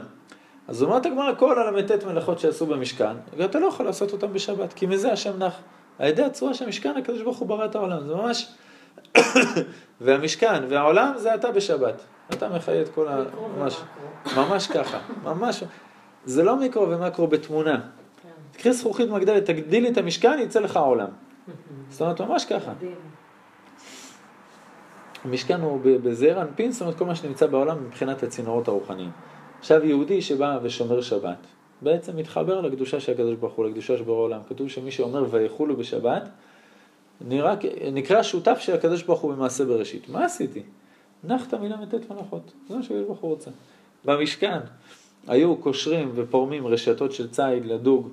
אז אומרת הגמרא, כל הל"ט מלאכות שעשו במשכן, ואתה לא יכול לעשות אותם בשבת, כי מזה השם נח. על ידי הצורה של המשכן, הקדוש ברוך הוא ברא את העולם. זה ממש... והמשכן והעולם זה אתה בשבת. אתה מחיה את כל ה... ממש. ממש ככה, ממש. זה לא מיקרו ומקרו בתמונה. תקחי זכוכית מגדלת, תגדילי את המשכן, יצא לך העולם. זאת אומרת, ממש ככה. המשכן הוא בזעיר אנפין, זאת אומרת כל מה שנמצא בעולם מבחינת הצינורות הרוחניים. עכשיו יהודי שבא ושומר שבת, בעצם מתחבר לקדושה של הקדוש ברוך הוא, לקדושה שבורא העולם. כתוב שמי שאומר ויחולו בשבת, נראה, נקרא שותף של הקדוש ברוך הוא במעשה בראשית. מה עשיתי? נחת מל"ט מלאכות, זה מה שהקדוש ברוך הוא רוצה. במשכן היו קושרים ופורמים רשתות של ציד לדוג,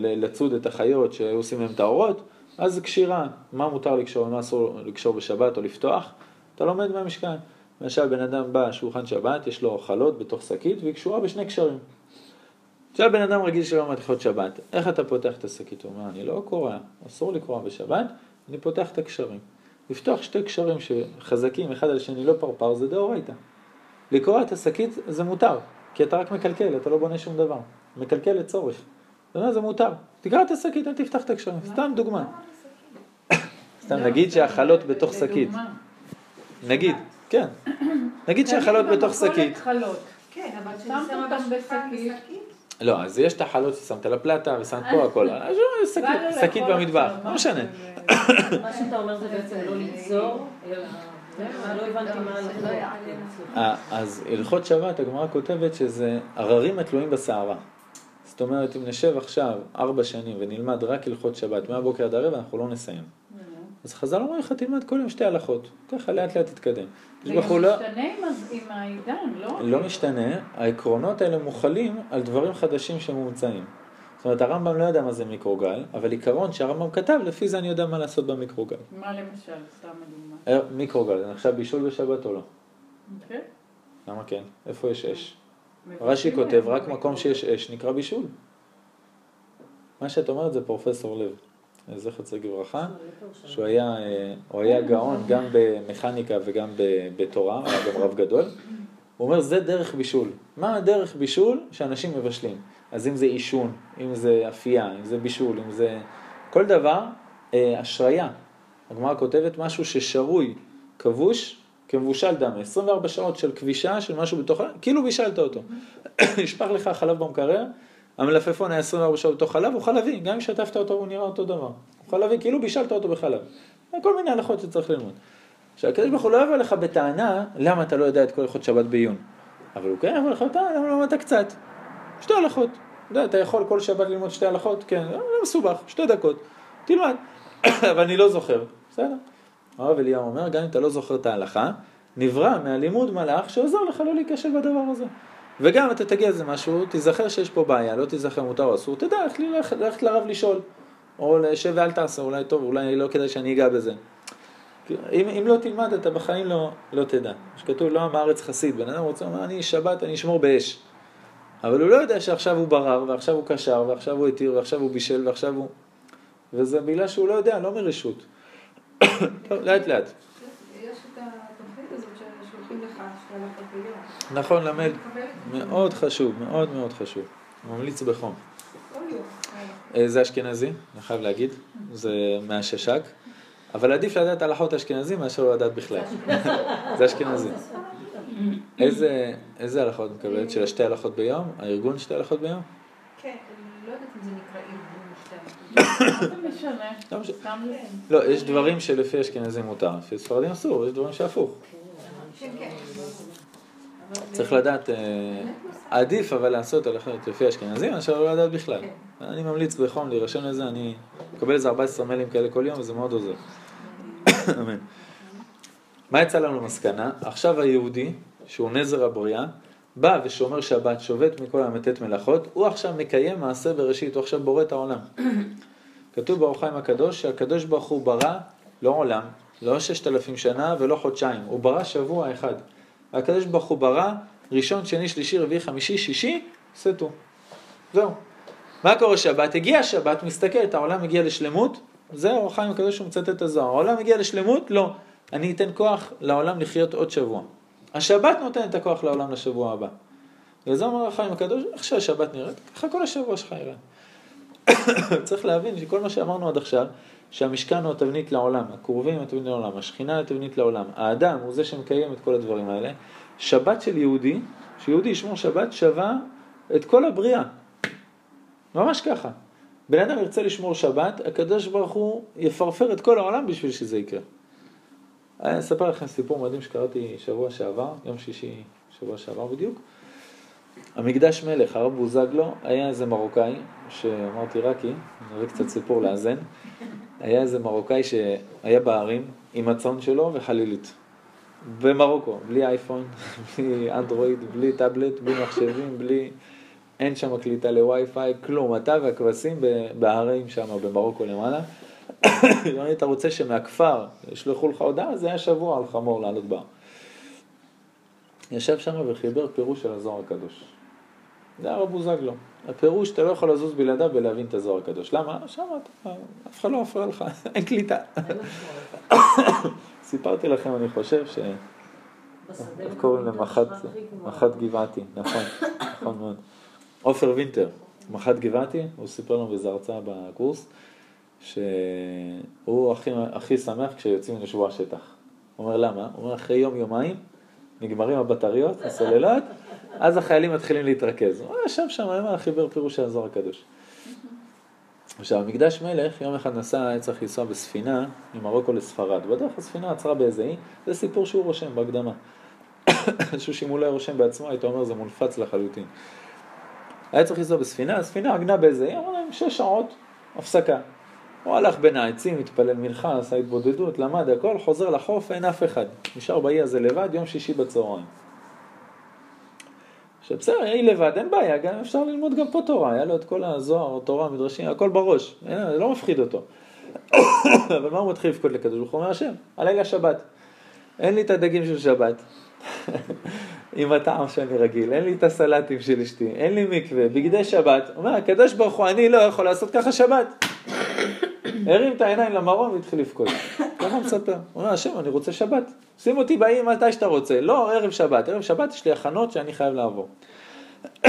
לצוד את החיות שהיו עושים להם את האורות, אז זה קשירה, מה מותר לקשור ומה אסור לקשור בשבת או לפתוח, אתה לומד מהמשכן. למשל בן אדם בא שולחן שבת, יש לו חלות בתוך שקית והיא קשורה בשני קשרים. עכשיו בן אדם רגיל שלא הלכות שבת, איך אתה פותח את השקית? הוא אומר, אני לא קורע, אסור לקרוע בשבת, אני פותח את הקשרים. לפתוח שתי קשרים שחזקים אחד על שני לא פרפר זה דאורייתא. לקרוע את השקית זה מותר, כי אתה רק מקלקל, אתה לא בונה שום דבר. מקלקל לצורך. זאת אומרת, זה מותר. תקרע את השקית, אל תפתח את הקשרים. סתם דוגמה. סתם נגיד שהחלות בתוך שקית. נגיד, כן. נגיד שהחלות בתוך שקית. כן, אבל שמת אותם בשקית. לא, אז יש את החלות ששמת על הפלטה ושמת פה הכל. אז שקית, במטבח, לא משנה. מה שאתה אומר זה בעצם לא ליצור, אלא... לא הבנתי מה זה לא. אה, אז הלכות שבת, הגמרא כותבת שזה עררים התלויים בסערה. זאת אומרת, אם נשב עכשיו ארבע שנים ונלמד רק הלכות שבת, מהבוקר עד הערב, אנחנו לא נסיים. אז חז"ל אומרים לך, תלמד כל יום שתי הלכות. ככה לאט לאט תתקדם. זה גם לא- משתנה עם העידן, לא? לא משתנה, העקרונות האלה מוחלים על דברים חדשים שמומצאים. זאת אומרת, הרמב"ם לא יודע מה זה מיקרוגל, אבל עיקרון שהרמב"ם כתב, לפי זה אני יודע מה לעשות במיקרוגל. מה למשל, סתם לדוגמה. אה, מיקרוגל, זה נחשב בישול בשבת או לא? אוקיי? למה כן? איפה יש אש? רש"י. כותב, רק מקום שיש אש נקרא בישול. מה שאת אומרת זה פרופסור לב, זכר צדיק לברכה, שהוא היה, אה, הוא היה גאון גם במכניקה וגם בתורה, הוא היה גם רב גדול. הוא אומר, זה דרך בישול. מה הדרך בישול שאנשים מבשלים? אז אם זה עישון, אם זה אפייה, אם זה בישול, אם זה... כל דבר, אה, אשריה. הגמרא כותבת משהו ששרוי, כבוש, כמבושל דם. 24 שעות של כבישה של משהו בתוך... כאילו בישלת אותו. נשפך לך חלב במקרר, המלפפון היה 24 שעות בתוך חלב, הוא חלבי. גם אם שטפת אותו הוא נראה אותו דבר. הוא חלבי, כאילו בישלת אותו בחלב. כל מיני הלכות שצריך ללמוד. עכשיו, הקדוש ברוך הוא לא יבוא לך בטענה, למה אתה לא יודע את כל הלכות שבת בעיון. אבל הוא כן יבוא לך בטענה, למה לא למדת קצת? שתי הלכות. אתה יודע, אתה יכול כל שבת ללמוד שתי הלכות? כן, לא לא מסובך, שתי דקות. תלמד. אבל אני לא זוכר. בסדר. הרב אליהו אומר, גם אם אתה לא זוכר את ההלכה, נברא מהלימוד מלאך שעוזר לך לא להיכשל בדבר הזה. וגם אתה תגיע לזה משהו, תיזכר שיש פה בעיה, לא תיזכר מותר או אסור, תדע ללכת לרב לשאול. או לשב ואל תעשה, אולי טוב, אולי לא כדאי שאני אגע בזה. אם, אם לא תלמד, אתה בחיים לא, לא תדע. שכתוב, לא עם הארץ חסיד. בן אדם רוצה, אומר, אני שבת, אני אשמור באש. אבל הוא לא יודע שעכשיו הוא ברר, ועכשיו הוא קשר, ועכשיו הוא התיר, ועכשיו הוא בישל, ועכשיו הוא... וזה בגלל שהוא לא יודע, לא מרשות. טוב, לאט לאט. נכון, למד. מאוד חשוב, מאוד מאוד חשוב. ממליץ בחום. אה, זה אשכנזי, אני חייב להגיד. זה מהשש"ק. אבל עדיף לדעת הלכות אשכנזי מאשר לא לדעת בכלל. זה אשכנזי. איזה, איזה הלכות מקבלת? של השתי הלכות ביום? הארגון שתי הלכות ביום? כן, אני לא יודעת אם זה נקרא מה זה משנה? לא. לא, יש דברים שלפי אשכנזים מותר, לפי ספרדים אסור, יש דברים שהפוך. צריך לדעת, אה, עדיף אבל לעשות הלכות לפי אשכנזים מאשר לא לדעת בכלל. אני ממליץ בחום להירשם לזה, אני מקבל איזה 14 מיילים כאלה כל יום וזה מאוד עוזר. אמן. מה יצא לנו למסקנה? עכשיו היהודי, שהוא נזר הבריאה, בא ושומר שבת, שובת מכל המתת מלאכות, הוא עכשיו מקיים מעשה בראשית, הוא עכשיו בורא את העולם. כתוב באור חיים הקדוש שהקדוש ברוך הוא ברא לא עולם, לא ששת אלפים שנה ולא חודשיים, הוא ברא שבוע אחד. הקדוש ברוך הוא ברא ראשון, שני, שלישי, רביעי, חמישי, שישי, סטו. זהו. מה קורה שבת? הגיע שבת, מסתכלת, העולם מגיע לשלמות, זה אור החיים הקדוש שהוא מצטט את הזוהר. העולם מגיע לשלמות? לא. אני אתן כוח לעולם לחיות עוד שבוע. השבת נותן את הכוח לעולם לשבוע הבא. וזה אומר החיים הקדוש, איך שהשבת נראית, ככה כל השבוע שלך יראה. צריך להבין שכל מה שאמרנו עד עכשיו, שהמשכן הוא התבנית לעולם, הקרובים הם התבנית לעולם, השכינה התבנית לעולם, האדם הוא זה שמקיים את כל הדברים האלה. שבת של יהודי, שיהודי ישמור שבת שווה את כל הבריאה. ממש ככה. בן אדם ירצה לשמור שבת, הקדוש ברוך הוא יפרפר את כל העולם בשביל שזה יקרה. אני אספר לכם סיפור מדהים שקראתי שבוע שעבר, יום שישי, שבוע שעבר בדיוק. המקדש מלך, הרב בוזגלו, היה איזה מרוקאי, שאמרתי רקי, נראה קצת סיפור לאזן, היה איזה מרוקאי שהיה בערים עם הצאן שלו וחלילית. במרוקו, בלי אייפון, בלי אנדרואיד, בלי טאבלט, בלי מחשבים, בלי... אין שם קליטה לווי-פיי, כלום. אתה והכבשים בהרים שם, במרוקו למעלה. אם היית רוצה שמהכפר ישלחו לך הודעה, זה היה שבוע על חמור לעלות בר. ישב שם וחיבר פירוש של הזוהר הקדוש. זה הרב בוזגלו. הפירוש, אתה לא יכול לזוז בלעדיו ולהבין את הזוהר הקדוש. למה? שם אתה, אף אחד לא מפריע לך, אין קליטה. סיפרתי לכם, אני חושב, ש... איך קוראים במקום למח"ט הכי גבוה. מח"ט גבעתי, נכון, נכון מאוד. עופר וינטר, מח"ט גבעתי, הוא סיפר לנו באיזו הרצאה בקורס, שהוא הכי, הכי שמח כשיוצאים לשבוע שטח. הוא אומר למה? הוא אומר אחרי יום יומיים נגמרים הבטריות, הסוללות, אז החיילים מתחילים להתרכז. הוא ישב שם, אמר, חיבר פירוש של הזוהר הקדוש. עכשיו, מקדש מלך, יום אחד נסע, היה צריך לנסוע בספינה ממרוקו לספרד. בדרך הספינה עצרה באיזה אי, זה סיפור שהוא רושם בהקדמה. איזשהו שאם הוא לא היה רושם בעצמו, היית אומר זה מונפץ לחלוטין. היה צריך לנסוע בספינה, הספינה עגנה באיזה אי, אמרו להם שש שעות הפסקה. הוא הלך בין העצים, התפלל מנחה, עשה התבודדות, למד הכל, חוזר לחוף, אין אף אחד. נשאר באי הזה לבד, יום שישי בצהריים. עכשיו בסדר, אי לבד, אין בעיה, גם אפשר ללמוד גם פה תורה, היה לו את כל הזוהר, תורה, המדרשים, הכל בראש, אין, זה לא מפחיד אותו. אבל מה הוא מתחיל לבכות לקדוש ברוך הוא? אומר השם, הלילה שבת. אין לי את הדגים של שבת, עם הטעם שאני רגיל, אין לי את הסלטים של אשתי, אין לי מקווה, בגדי שבת. אומר, הקדוש ברוך הוא, אני לא יכול לעשות ככה שבת. הרים את העיניים למרום והתחיל לבכות. ככה הוא מספר. הוא אומר, השם, אני רוצה שבת. שים אותי באי מתי שאתה רוצה. לא, ערב שבת. ערב שבת יש לי הכנות שאני חייב לעבור. הוא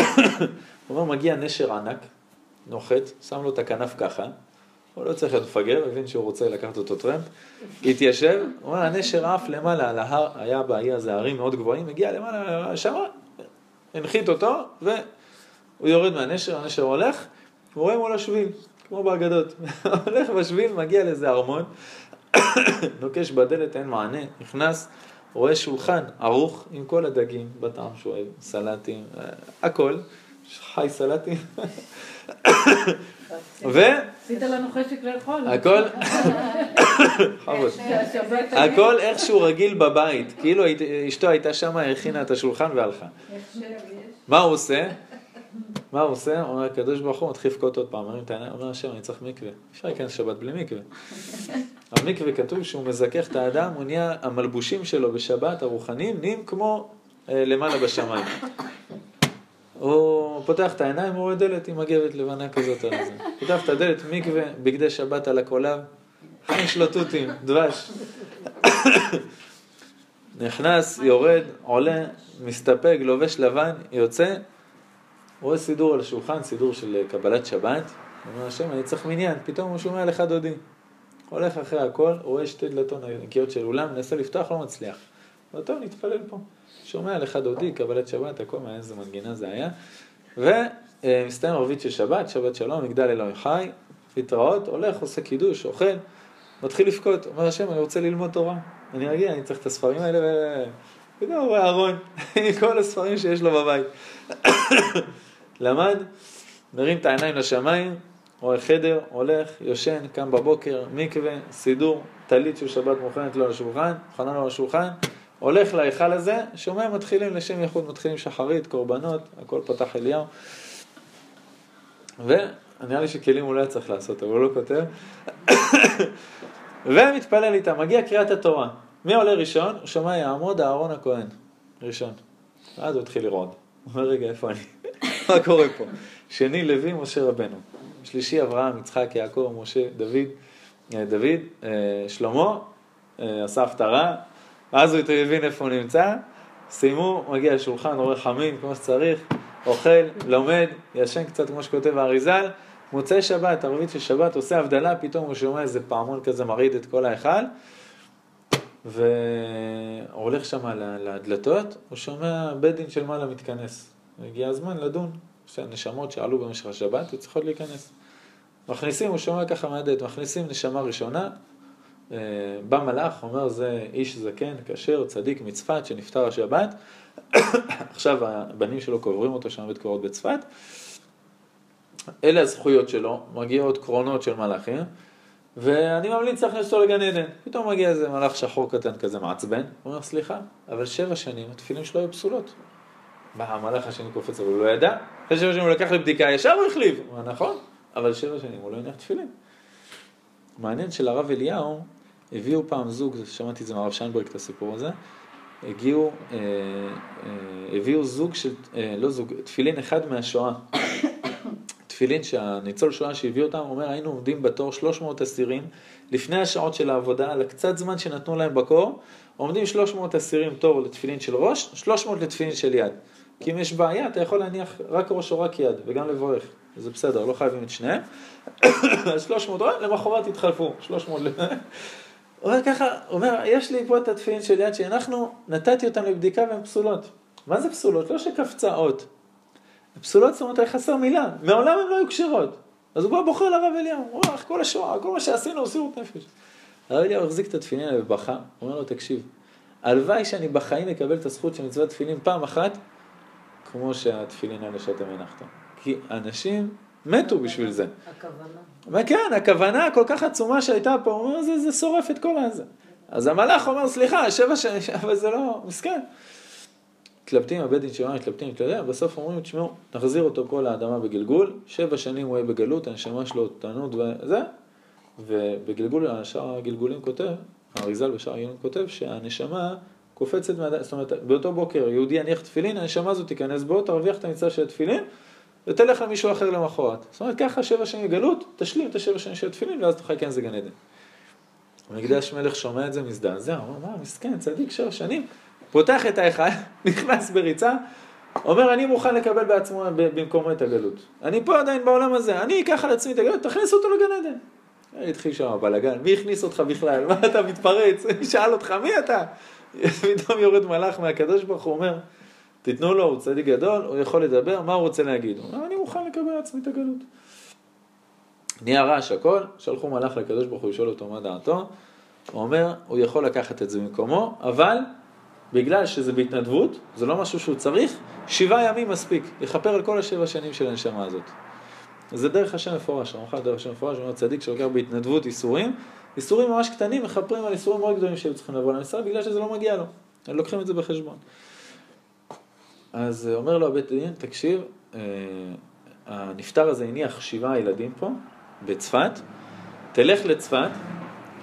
אומר, מגיע נשר ענק, נוחת, שם לו את הכנף ככה. הוא לא צריך להיות מפגר, הבין שהוא רוצה לקחת אותו טרמפ. התיישב, הוא אומר, הנשר עף למעלה על ההר, היה באי הזה הרים מאוד גבוהים, הגיע למעלה, שמה, הנחית אותו, והוא יורד מהנשר, הנשר הולך, הוא רואה מול השביל, כמו באגדות. הולך בשביל, מגיע לאיזה ארמון, נוקש בדלת, אין מענה, נכנס, רואה שולחן ערוך עם כל הדגים בטעם שהוא אוהב, סלטים, אה, הכל, חי סלטים. ו... עשית לנו חשק לאכול. הכל. שהשבת הכל איכשהו רגיל בבית, כאילו אשתו הייתה שמה, הכינה את השולחן והלכה. מה הוא עושה? מה הוא עושה? אומר, הקדוש ברוך הוא מתחיל לבכות עוד פעם, מרים את העיניים, אומר השם, אני צריך מקווה. אפשר להיכנס שבת בלי מקווה. המקווה כתוב שהוא מזכך את האדם, הוא נהיה, המלבושים שלו בשבת, הרוחניים, נהיים כמו אה, למעלה בשמיים. הוא פותח את העיניים, הוא רואה דלת עם מגבת לבנה כזאת על זה. פותח את הדלת, מקווה, בגדי שבת על הקולב, חמש לו תותים, דבש. נכנס, יורד, עולה, מסתפק, לובש לבן, יוצא, רואה סידור על השולחן, סידור של אה, קבלת שבת, אומר השם, אני צריך מניין, פתאום הוא שומע לך דודי. הולך אחרי הכל, רואה שתי דלתות נקיות של אולם, מנסה לפתוח, לא מצליח. אומר, טוב, נתפלל פה. שומע לך דודי, קבלת שבת, הכל, מה איזה מנגינה זה היה. ומסתיים ערבית של שבת, שבת שלום, מגדל אלוהי חי, להתראות, הולך, עושה קידוש, אוכל, מתחיל לבכות, אומר השם, אני רוצה ללמוד תורה. אני מגיע, אני צריך את הספרים האלה, ו... פתאום הוא רואה ארון, עם כל הספרים שיש לו בבית. למד, מרים את העיניים לשמיים, רואה חדר, הולך, יושן, קם בבוקר, מקווה, סידור, טלית של שבת מוכנת לו על השולחן, מוכנה לו על השולחן, הולך להיכל הזה, שומע מתחילים לשם ייחוד, מתחילים שחרית, קורבנות, הכל פתח אליהו. ונראה לי שכלים הוא לא צריך לעשות, אבל הוא לא כותב. ומתפלל איתם, מגיע קריאת התורה. מי עולה ראשון? הוא שומע יעמוד אהרון הכהן, ראשון. ואז הוא התחיל לרעוד. הוא אומר, רגע, איפה אני? מה קורה פה? שני, לוי, משה רבנו. שלישי, אברהם, יצחק, יעקב, משה, דוד, אה, דוד, אה, שלמה, אה, עשה הפטרה, ואז הוא הבין איפה הוא נמצא, סיימו, מגיע לשולחן, רואה חמים כמו שצריך, אוכל, לומד, ישן קצת כמו שכותב האריזל, מוצאי שבת, ערבית של שבת, עושה הבדלה, פתאום הוא שומע איזה פעמון כזה מרעיד את כל ההיכל, והוא הולך שם לדלתות, הוא שומע בית דין של מעלה מתכנס. הגיע הזמן לדון, שהנשמות שעלו במשך השבת, צריכות להיכנס. מכניסים, הוא שומע ככה מהדלת, מכניסים נשמה ראשונה, אה, בא מלאך, אומר זה איש זקן, כשר, צדיק מצפת, שנפטר השבת, עכשיו הבנים שלו קוברים אותו שם בית קברות בצפת, אלה הזכויות שלו, מגיעות קרונות של מלאכים, ואני ממליץ להכניס אותו לגן עדן. פתאום מגיע איזה מלאך שחור קטן כזה מעצבן, הוא אומר, סליחה, אבל שבע שנים התפילין שלו היו פסולות. בא המלאך השני קופץ, אבל הוא לא ידע. אחרי שבע שנים הוא לקח לבדיקה, ישר הוא החליף. הוא אומר, נכון, אבל שבע שנים הוא לא הניח תפילין. מעניין שלרב אליהו הביאו פעם זוג, שמעתי את זה מהרב שיינברג את הסיפור הזה, הגיעו, אה, אה, הביאו זוג של, אה, לא זוג, תפילין אחד מהשואה. תפילין שהניצול שואה שהביא אותם, אומר, היינו עומדים בתור 300 אסירים, לפני השעות של העבודה, על הקצת זמן שנתנו להם בקור, עומדים 300 אסירים תור לתפילין של ראש, 300 לתפילין של יד. כי אם יש בעיה, אתה יכול להניח רק ראש או רק יד, וגם לברך. זה בסדר, לא חייבים את שניהם. אז 300, למחרת התחלפו, 300. הוא אומר ככה, הוא אומר, יש לי פה את התפילין של יד שאנחנו, נתתי אותם לבדיקה והן פסולות. מה זה פסולות? לא שקפצה אות. פסולות זאת אומרת, חסר מילה. מעולם הן לא היו כשרות. אז הוא בא בוחר לרב אליהו, הוא אומר, כל השואה, כל מה שעשינו, עשינו נפש. הרב אליהו החזיק את התפילין האלה ובכה, הוא אומר לו, תקשיב, הלוואי שאני בחיים אקבל את הזכות של מצוות תפילין פעם אחת, כמו שהתפילין האלה שאתם הנחתם. כי אנשים מתו בשביל זה. הכוונה. וכן, הכוונה הכל כך עצומה שהייתה פה, הוא אומר, זה, זה שורף את כל הזה. אז המלאך אומר, סליחה, שבע שנים, אבל זה לא, מסכן. מתלבטים, הבית דין שלנו מתלבטים, אתה יודע, בסוף אומרים, תשמעו, נחזיר אותו כל האדמה בגלגול, שבע שנים הוא יהיה בגלות, הנשמה שלו תענות וזה, ובגלגול, שאר הגלגולים כותב, האריזל בשאר הגלגולים כותב שהנשמה קופצת זאת אומרת, באותו בוקר יהודי יניח תפילין, הנשמה הזאת תיכנס בו, תרוויח את המצווה של התפילין, ותלך למישהו אחר למחרת. זאת אומרת, ככה שבע שנים גלות, תשלים את השבע שנים של התפילין, ואז תוכל להיכנס לגן עדן. המקדש מלך שומע את זה, מזדעזע, הוא אומר, מה, מסכן, צדיק שבע שנים, פותח את ההיכל, נכנס בריצה, אומר, אני מוכן לקבל בעצמו, במקומו את הגלות. אני פה עדיין בעולם הזה, אני אקח על עצמי את הגלות, תכניס אותו לגן עדן. התחיל שם הבלאגן, מי הכניס אותך בכלל? מה אתה מתפרץ? מי שאל אותך, מי אתה? פתאום יורד מלאך מהקדוש ברוך הוא אומר, תיתנו לו, הוא צדיק גדול, הוא יכול לדבר, מה הוא רוצה להגיד? הוא אומר, אני מוכן לקבל לעצמי את הגלות. נהיה רעש הכל, שלחו מלאך לקדוש ברוך הוא לשאול אותו מה דעתו, הוא אומר, הוא יכול לקחת את זה ממקומו, אבל בגלל שזה בהתנדבות, זה לא משהו שהוא צריך, שבעה ימים מספיק, לכפר על כל השבע שנים של הנשמה הזאת. זה דרך השם מפורש, רמח"ל דרך השם מפורש, הוא אומר צדיק שלוקח בהתנדבות איסורים, איסורים ממש קטנים מכפרים על איסורים מאוד גדולים שהיו צריכים לבוא למשרד בגלל שזה לא מגיע לו, הם לוקחים את זה בחשבון. אז אומר לו הבית דין, תקשיב, אה, הנפטר הזה הניח שבעה ילדים פה, בצפת, תלך לצפת,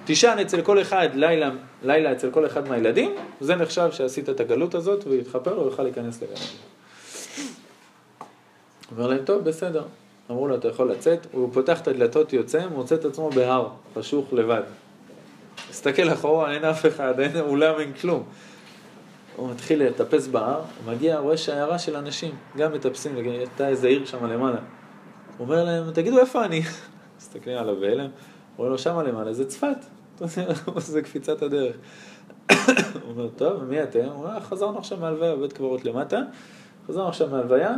תישן אצל כל אחד לילה, לילה אצל כל אחד מהילדים, זה נחשב שעשית את הגלות הזאת ויתחפר לו ויוכל להיכנס לגן. אומר להם, טוב, בסדר. אמרו לו, אתה יכול לצאת, הוא פותח את הדלתות, יוצא, מוצא את עצמו בהר, חשוך לבד. מסתכל אחורה, אין אף אחד, אין אולם, אין כלום. הוא מתחיל לטפס בהר, הוא מגיע, רואה שיירה של אנשים, גם מטפסים, הייתה איזה עיר שם למעלה. הוא אומר להם, תגידו, איפה אני? מסתכלים עליו בהלם, אומרים לו, שמה למעלה, זה צפת. זה קפיצת הדרך. הוא אומר, טוב, ומי אתם? הוא אומר, חזרנו עכשיו מהלוויה, בבית קברות למטה, חזרנו עכשיו מהלוויה,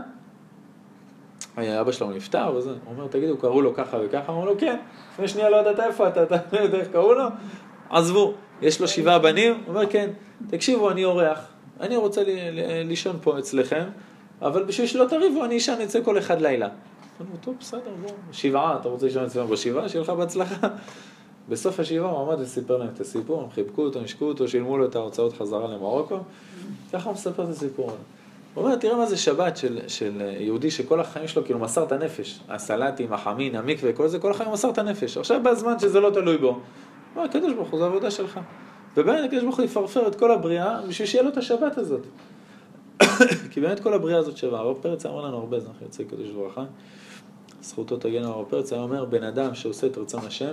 אבא שלו נפטר וזה, הוא אומר, תגידו, קראו לו ככה וככה? אומר לו, כן, לפני שנייה לא ידעת איפה אתה, אתה יודע איך קראו לו? עזבו, יש לו שבעה בנים, הוא אומר, כן, תקשיבו, אני אורח, אני רוצה לישון פה אצלכם, אבל בשביל שלא תריבו, אני אשן אצל כל אחד לילה. אמרו, טוב, בסדר, בוא, שבעה, אתה רוצה לישון אצלנו בשבעה? שיהיה לך בהצלחה. בסוף השבעה הוא עמד וסיפר להם את הסיפור, הם חיבקו אותו, נשקו אותו, שילמו לו את ההוצאות חזרה למרוקו, ככה הוא מספר את הסיפור הזה. הוא אומר, תראה מה זה שבת של, של יהודי שכל החיים שלו כאילו מסר את הנפש. הסלטים, החמין, המקווה, כל זה, כל החיים מסר את הנפש. עכשיו בזמן שזה לא תלוי בו. הוא אומר, הקדוש ברוך הוא, זו עבודה שלך. ובאמת הקדוש ברוך הוא יפרפר את כל הבריאה בשביל שיהיה לו את השבת הזאת. כי באמת כל הבריאה הזאת שווה. הרב פרץ אמר לנו הרבה, זכר יוצא קדוש ברכה. זכותו תגן הרב פרץ, היה אומר, בן אדם שעושה את רצון השם,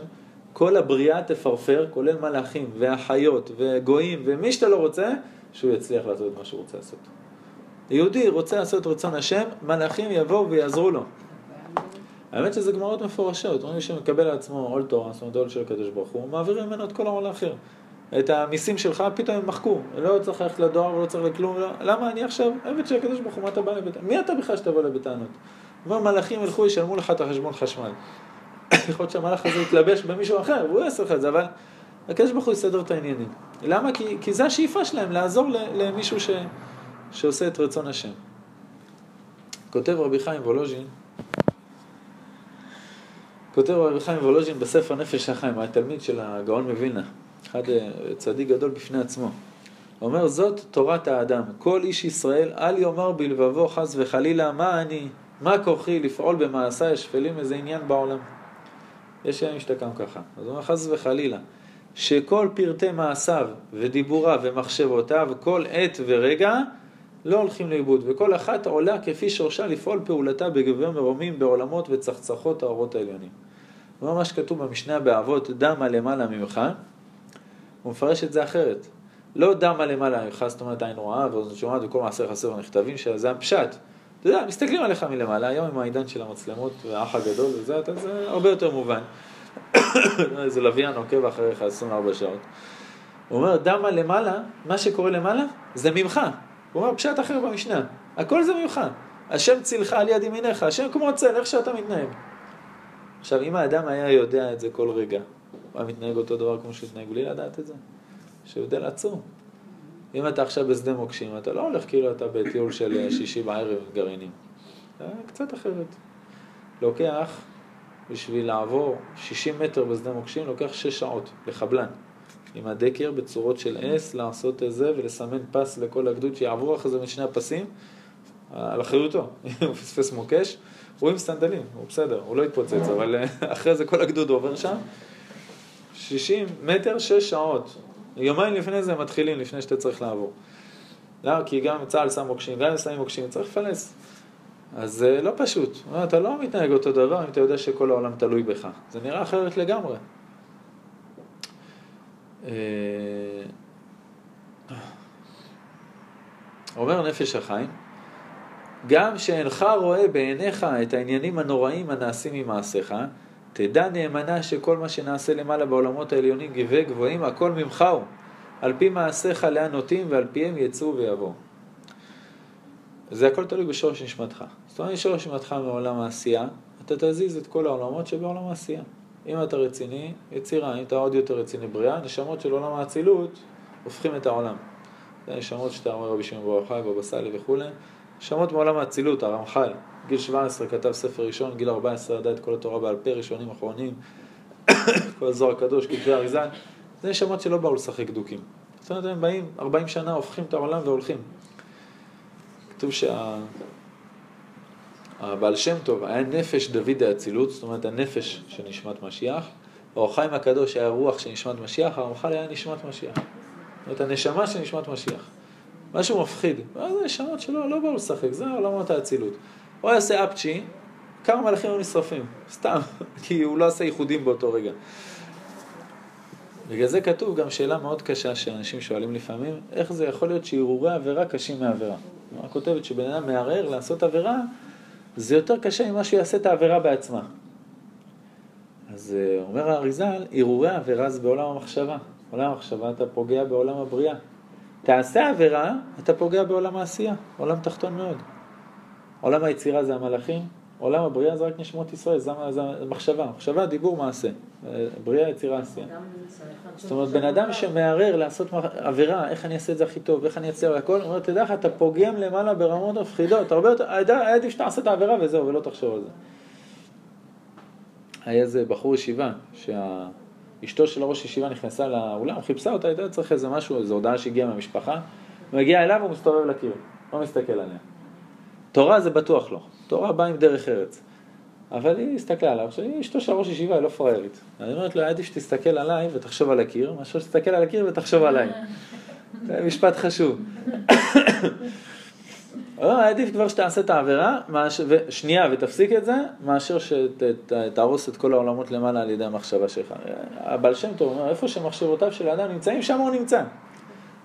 כל הבריאה תפרפר, כולל מלאכים והחיות וגויים ומי שאתה לא רוצה, שהוא יצליח לעשות את מה שהוא רוצה לעשות. יהודי רוצה לעשות רצון השם, מלאכים יבואו ויעזרו לו. האמת שזה גמרות מפורשות, אומרים שמקבל על עצמו עול תורה, זאת אומרת עול של הקדוש ברוך הוא, מעבירים ממנו את כל העול האחר. את המיסים שלך פתאום הם מחקו, לא צריך ללכת לדואר ולא צריך לכלום, לא. למה אני עכשיו עבד של הקדוש ברוך הוא, מה אתה בא לבית... מי אתה בכלל שתבוא לבטענות? אומר מלאכים ילכו ישלמו לך את החשבון חשמל. יכול להיות שהמלאך הזה יתלבש במישהו אחר, והוא יעשה לך את זה, אבל הקדוש ברוך הוא יסדר את העניינים. למה? כי, כי זה השאיפה שלהם, לעזור למישהו ש, שעושה את רצון השם. כותב רבי חיים וולוז'ין, כותב רבי חיים וולוז'ין בספר נפש החיים, התלמיד של הגאון מווילנה, אחד אה, צדיק גדול בפני עצמו. אומר, זאת תורת האדם. כל איש ישראל אל יאמר בלבבו חס וחלילה, מה אני, מה כוחי לפעול במעשיי השפלים איזה עניין בעולם. יש להם משתקם ככה. אז הוא אומר, חס וחלילה, שכל פרטי מעשיו ודיבוריו ומחשבותיו, כל עת ורגע, לא הולכים לאיבוד, וכל אחת עולה כפי שורשה לפעול פעולתה בגבי מרומים בעולמות וצחצחות האורות העליונים. זה מה שכתוב במשנה באבות, דמה למעלה ממך, הוא מפרש את זה אחרת. לא דמה למעלה ממך, זאת אומרת עין רואה ואוזן שומעת וכל מעשיך ספר נכתבים, שזה הפשט. אתה יודע, מסתכלים עליך מלמעלה, היום עם העידן של המצלמות והאח הגדול וזה, אתה, זה הרבה יותר מובן. איזה לוויין עוקב אחריך 24 שעות. הוא אומר, דמה למעלה, מה שקורה למעלה, זה ממך. הוא אומר, פשט אחר במשנה, הכל זה ממך. השם צילך על יד ימיניך, השם כמו צל, איך שאתה מתנהג. עכשיו, אם האדם היה יודע את זה כל רגע, הוא היה מתנהג אותו דבר כמו שהוא התנהג בלי לדעת את זה? יש הבדל עצום. אם אתה עכשיו בשדה מוקשים, אתה לא הולך כאילו אתה בטיול של שישי בערב גרעינים. זה קצת אחרת. לוקח, בשביל לעבור 60 מטר בשדה מוקשים, לוקח 6 שעות לחבלן. עם הדקר בצורות של אס, לעשות את זה ולסמן פס לכל הגדוד שיעברו אחרי זה משני הפסים, על אחריותו. הוא פספס מוקש, הוא עם סנדלים, הוא בסדר, הוא לא יתפוצץ, אבל אחרי זה כל הגדוד עובר שם. 60 מטר, 6 שעות. יומיים לפני זה מתחילים, לפני שאתה צריך לעבור. למה? כי גם צה"ל שם מוקשים, גם אם שמים מוקשים, צריך לפלס. אז זה לא פשוט. אתה לא מתנהג אותו דבר אם אתה יודע שכל העולם תלוי בך. זה נראה אחרת לגמרי. אה, אומר נפש החיים, גם שאינך רואה בעיניך את העניינים הנוראים הנעשים ממעשיך, תדע נאמנה שכל מה שנעשה למעלה בעולמות העליונים גבוהי גבוהים, הכל ממך הוא. על פי מעשיך לאן נוטים ועל פיהם יצאו ויבואו. זה הכל תלוי בשורש נשמתך. זאת אומרת, שורש נשמתך מעולם העשייה, אתה תזיז את כל העולמות שבעולם העשייה. אם אתה רציני, יצירה, אם אתה עוד יותר רציני בריאה, נשמות של עולם האצילות הופכים את העולם. זה נשמות שאתה אומר רבי שמעון ברוך הוא, בבא סאלי וכולי, נשמות מעולם האצילות, הרמח"ל, גיל 17 כתב ספר ראשון, גיל 14 ידע את כל התורה בעל פה, ראשונים אחרונים, כל הזוהר הקדוש, כתבי אריזה, זה נשמות שלא באו לשחק דוקים. זאת אומרת, הם באים 40 שנה, הופכים את העולם והולכים. כתוב שה... הבעל שם טוב היה נפש דוד האצילות, זאת אומרת הנפש של נשמת משיח, האור חיים הקדוש היה רוח של נשמת משיח, הרמח"ל היה נשמת משיח. זאת אומרת הנשמה של נשמת משיח. משהו מפחיד. ואז זה נשמות שלא לא באו לשחק, זה עולמות האצילות. הוא היה עושה אפצ'י, כמה מלאכים היו נשרפים, סתם, כי הוא לא עשה ייחודים באותו רגע. בגלל זה כתוב גם שאלה מאוד קשה שאנשים שואלים לפעמים, איך זה יכול להיות שהרהורי עבירה קשים מעבירה? היא כותבת שבן אדם מערער לעשות עבירה, זה יותר קשה ממה שהוא יעשה את העבירה בעצמה. אז אה, אומר האריזל, הרהורי עבירה זה בעולם המחשבה. בעולם המחשבה אתה פוגע בעולם הבריאה. תעשה עבירה, אתה פוגע בעולם העשייה, עולם תחתון מאוד. עולם היצירה זה המלאכים, עולם הבריאה זה רק נשמות ישראל, זה, זה מחשבה, מחשבה, דיבור, מעשה. בריאה, יצירה, עשייה. זאת אומרת, בן אדם שמערער לעשות עבירה, איך אני אעשה את זה הכי טוב, איך אני אצליח והכל, הוא אומר, תדע לך, אתה פוגם למעלה ברמות מפחידות, הרבה יותר, היה עדיף שתעשה את העבירה וזהו, ולא תחשוב על זה. היה איזה בחור ישיבה, שאשתו של הראש ישיבה נכנסה לאולם, חיפשה אותה, הייתה צריך איזה משהו, איזו הודעה שהגיעה מהמשפחה, הוא מגיע אליו, הוא מסתובב לקיר, לא מסתכל עליה. תורה זה בטוח לא, תורה באה עם דרך ארץ. אבל היא הסתכלה עליו, עכשיו היא אשתו של ראש ישיבה, היא לא פראיירית. אני אומרת לו, עדיף שתסתכל עליי ותחשוב על הקיר, מאשר שתסתכל על הקיר ותחשוב עליי. זה משפט חשוב. עדיף כבר שתעשה את העבירה, שנייה ותפסיק את זה, מאשר שתהרוס את כל העולמות למעלה על ידי המחשבה שלך. הבעל שם טוב אומר, איפה שמחשבותיו של האדם נמצאים, שם הוא נמצא.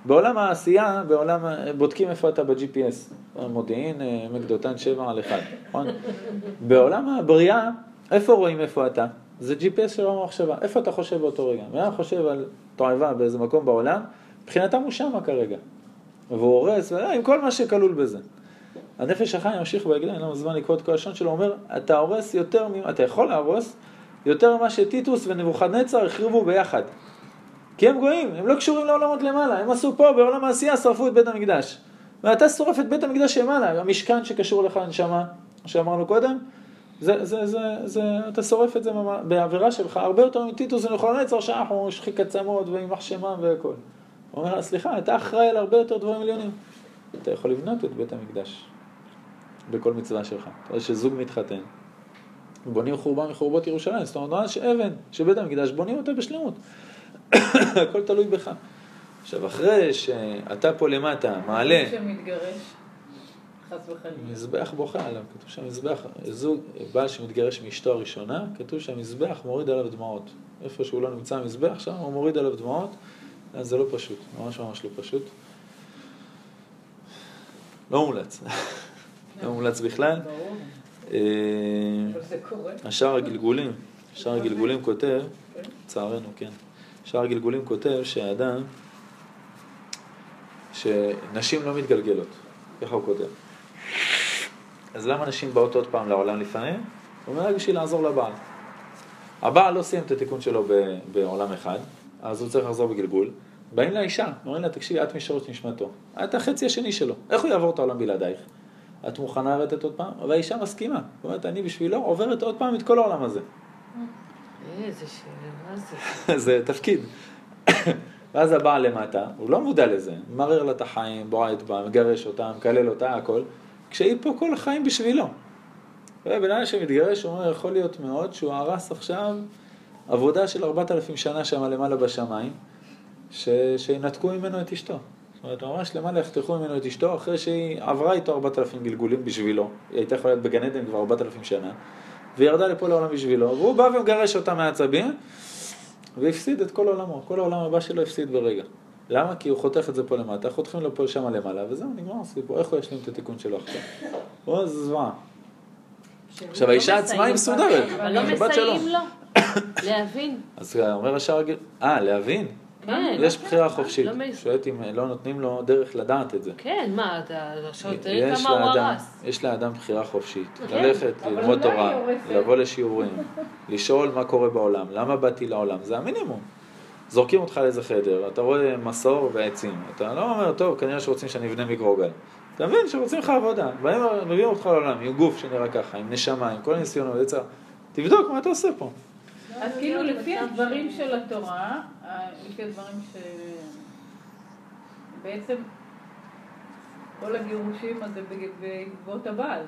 בעולם העשייה, בעולם, בודקים איפה אתה ב-GPS, מודיעין, עמק דותן 7 על 1, נכון? בעולם הבריאה, איפה רואים איפה אתה? זה GPS של עולם המחשבה, איפה אתה חושב באותו רגע? מי חושב על תועבה באיזה מקום בעולם, מבחינתם הוא שמה כרגע. והוא הורס, עם כל מה שכלול בזה. הנפש החי ימשיך ויגיד, אין לנו זמן לקרוא את כל השון שלו, אומר, אתה הורס יותר, אתה יכול להרוס יותר ממה שטיטוס ונבוכדנצר החריבו ביחד. כי הם גויים, הם לא קשורים לעולמות למעלה, הם עשו פה בעולם העשייה, שרפו את בית המקדש. ואתה שורף את בית המקדש למעלה, המשכן שקשור לך לנשמה, שאמרנו קודם, זה, זה, זה, זה, אתה שורף את זה בעבירה שלך, הרבה יותר מטיטוס ונכון נצר שאנחנו שחיקת עצמות ויימח שמם והכל. הוא אומר לה, סליחה, אתה אחראי על הרבה יותר דברים עליונים. אתה יכול לבנות את בית המקדש בכל מצווה שלך. אתה רואה שזוג מתחתן, בונים חורבה מחורבות ירושלים, זאת אומרת, ממש אבן של בית המקדש, בונים אותה בשלמות. הכל תלוי בך. עכשיו, אחרי שאתה פה למטה, מעלה, שמתגרש, חס וחלילה. מזבח בוכה עליו, כתוב שהמזבח, זוג, בעל שמתגרש מאשתו הראשונה, כתוב שהמזבח מוריד עליו דמעות. איפה שהוא לא נמצא המזבח, שם הוא מוריד עליו דמעות, אז זה לא פשוט, ממש ממש לא פשוט. לא מומלץ, לא מומלץ בכלל. אה. השער הגלגולים, שער הגלגולים כותב, כן. לצערנו, כן, שער הגלגולים כותב שהאדם, שנשים לא מתגלגלות, ככה הוא כותב. אז למה נשים באות עוד פעם לעולם לפעמים? הוא אומר רק בשביל לעזור לבעל. הבעל לא סיים את התיקון שלו ב- בעולם אחד, אז הוא צריך לחזור בגלגול. באים לאישה, אומרים לה, תקשיבי, את משורש נשמתו. את החצי השני שלו. איך הוא יעבור את העולם בלעדייך? את מוכנה לרדת עוד פעם? והאישה מסכימה. זאת אומרת, אני בשבילו עוברת עוד פעם את כל העולם הזה. איזה שאלה, מה זה? זה תפקיד. ואז הבעל למטה, הוא לא מודע לזה, מרר לה את החיים, בועט בה, מגרש אותה, מקלל אותה, הכל, כשהיא פה כל החיים בשבילו. ובן אדם שמתגרש, הוא אומר, יכול להיות מאוד שהוא הרס עכשיו עבודה של ארבעת אלפים שנה שם למעלה בשמיים, ש... שינתקו ממנו את אשתו. זאת אומרת, ממש למעלה יחתכו ממנו את אשתו, אחרי שהיא עברה איתו ארבעת אלפים גלגולים בשבילו, היא הייתה יכולה להיות בגן עדן כבר ארבעת אלפים שנה, והיא ירדה לפה לעולם בשבילו, והוא בא ומגרש אותה מהעצבים, והפסיד את כל עולמו, כל העולם הבא שלו הפסיד ברגע. למה? כי הוא חותך את זה פה למטה, חותכים לו פה שמה למעלה, וזהו, נגמר הסיפור. איך הוא ישלים את התיקון שלו עכשיו? זה זוועה. עכשיו, האישה עצמה היא מסודרת. אבל לא. מסייעים לו להבין. אז אומר הגיל, אה, להבין? כן. יש בחירה חופשית. לא שואלת אם לא נותנים לו דרך לדעת את זה. כן, מה, אתה עכשיו תראה יש כמה הוא הרס. יש לאדם בחירה חופשית. כן, ללכת, ללמוד תורה. לבוא לשיעורים, לשאול מה קורה בעולם, למה באתי לעולם, זה המינימום. זורקים אותך לאיזה חדר, אתה רואה מסור ועצים, אתה לא אומר, טוב, כנראה שרוצים שאני אבנה מיקרוגל. אתה מבין שרוצים לך עבודה, באים, מביאים אותך לעולם עם גוף שנראה ככה, עם נשמה, עם כל הניסיונות, יצא. תבדוק מה אתה עושה פה. אז כאילו לפי הדברים של התורה, אה, לפי הדברים ש... בעצם כל הגירושים הזה בעקבות הבעל,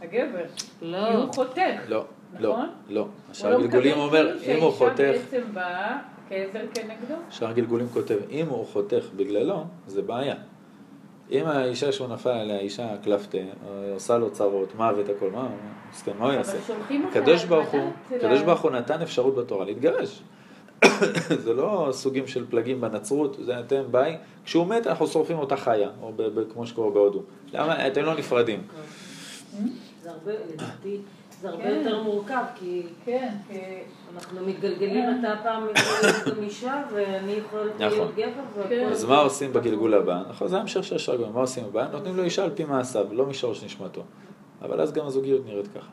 הגבר. כי לא. הוא חותך. לא, לא, נכון? לא. לא גלגולים מקבל אומר, כאילו אם הוא שהאישה חותך, בעצם באה כעזר כנגדו. שער גלגולים כותב, אם הוא חותך בגללו, זה בעיה. אם האישה שהוא נפל עליה, אישה קלפטה, אה, עושה לו צרות, מוות, הכל, מה, מסכן, מה הוא יעשה? הקדוש ברוך הוא, הקדוש לה- ברוך הוא נתן אפשרות בתורה להתגרש. זה לא סוגים של פלגים בנצרות, זה אתם ביי, כשהוא מת אנחנו שורפים אותה חיה, או כמו שקורה בהודו. למה? אתם לא נפרדים. זה הרבה, לדעתי, זה הרבה כן. יותר מורכב, כי כן, כי... אנחנו מתגלגלים, אתה פעם יכול אישה, ואני יכולת נכון. להיות גבר. כן. אז מה עושים בגלגול הבא? נכון, זה ההמשך של השרגון, מה עושים הבא? נותנים לו אישה על פי מעשיו, לא משורש נשמתו. אבל אז גם הזוגיות נראית ככה.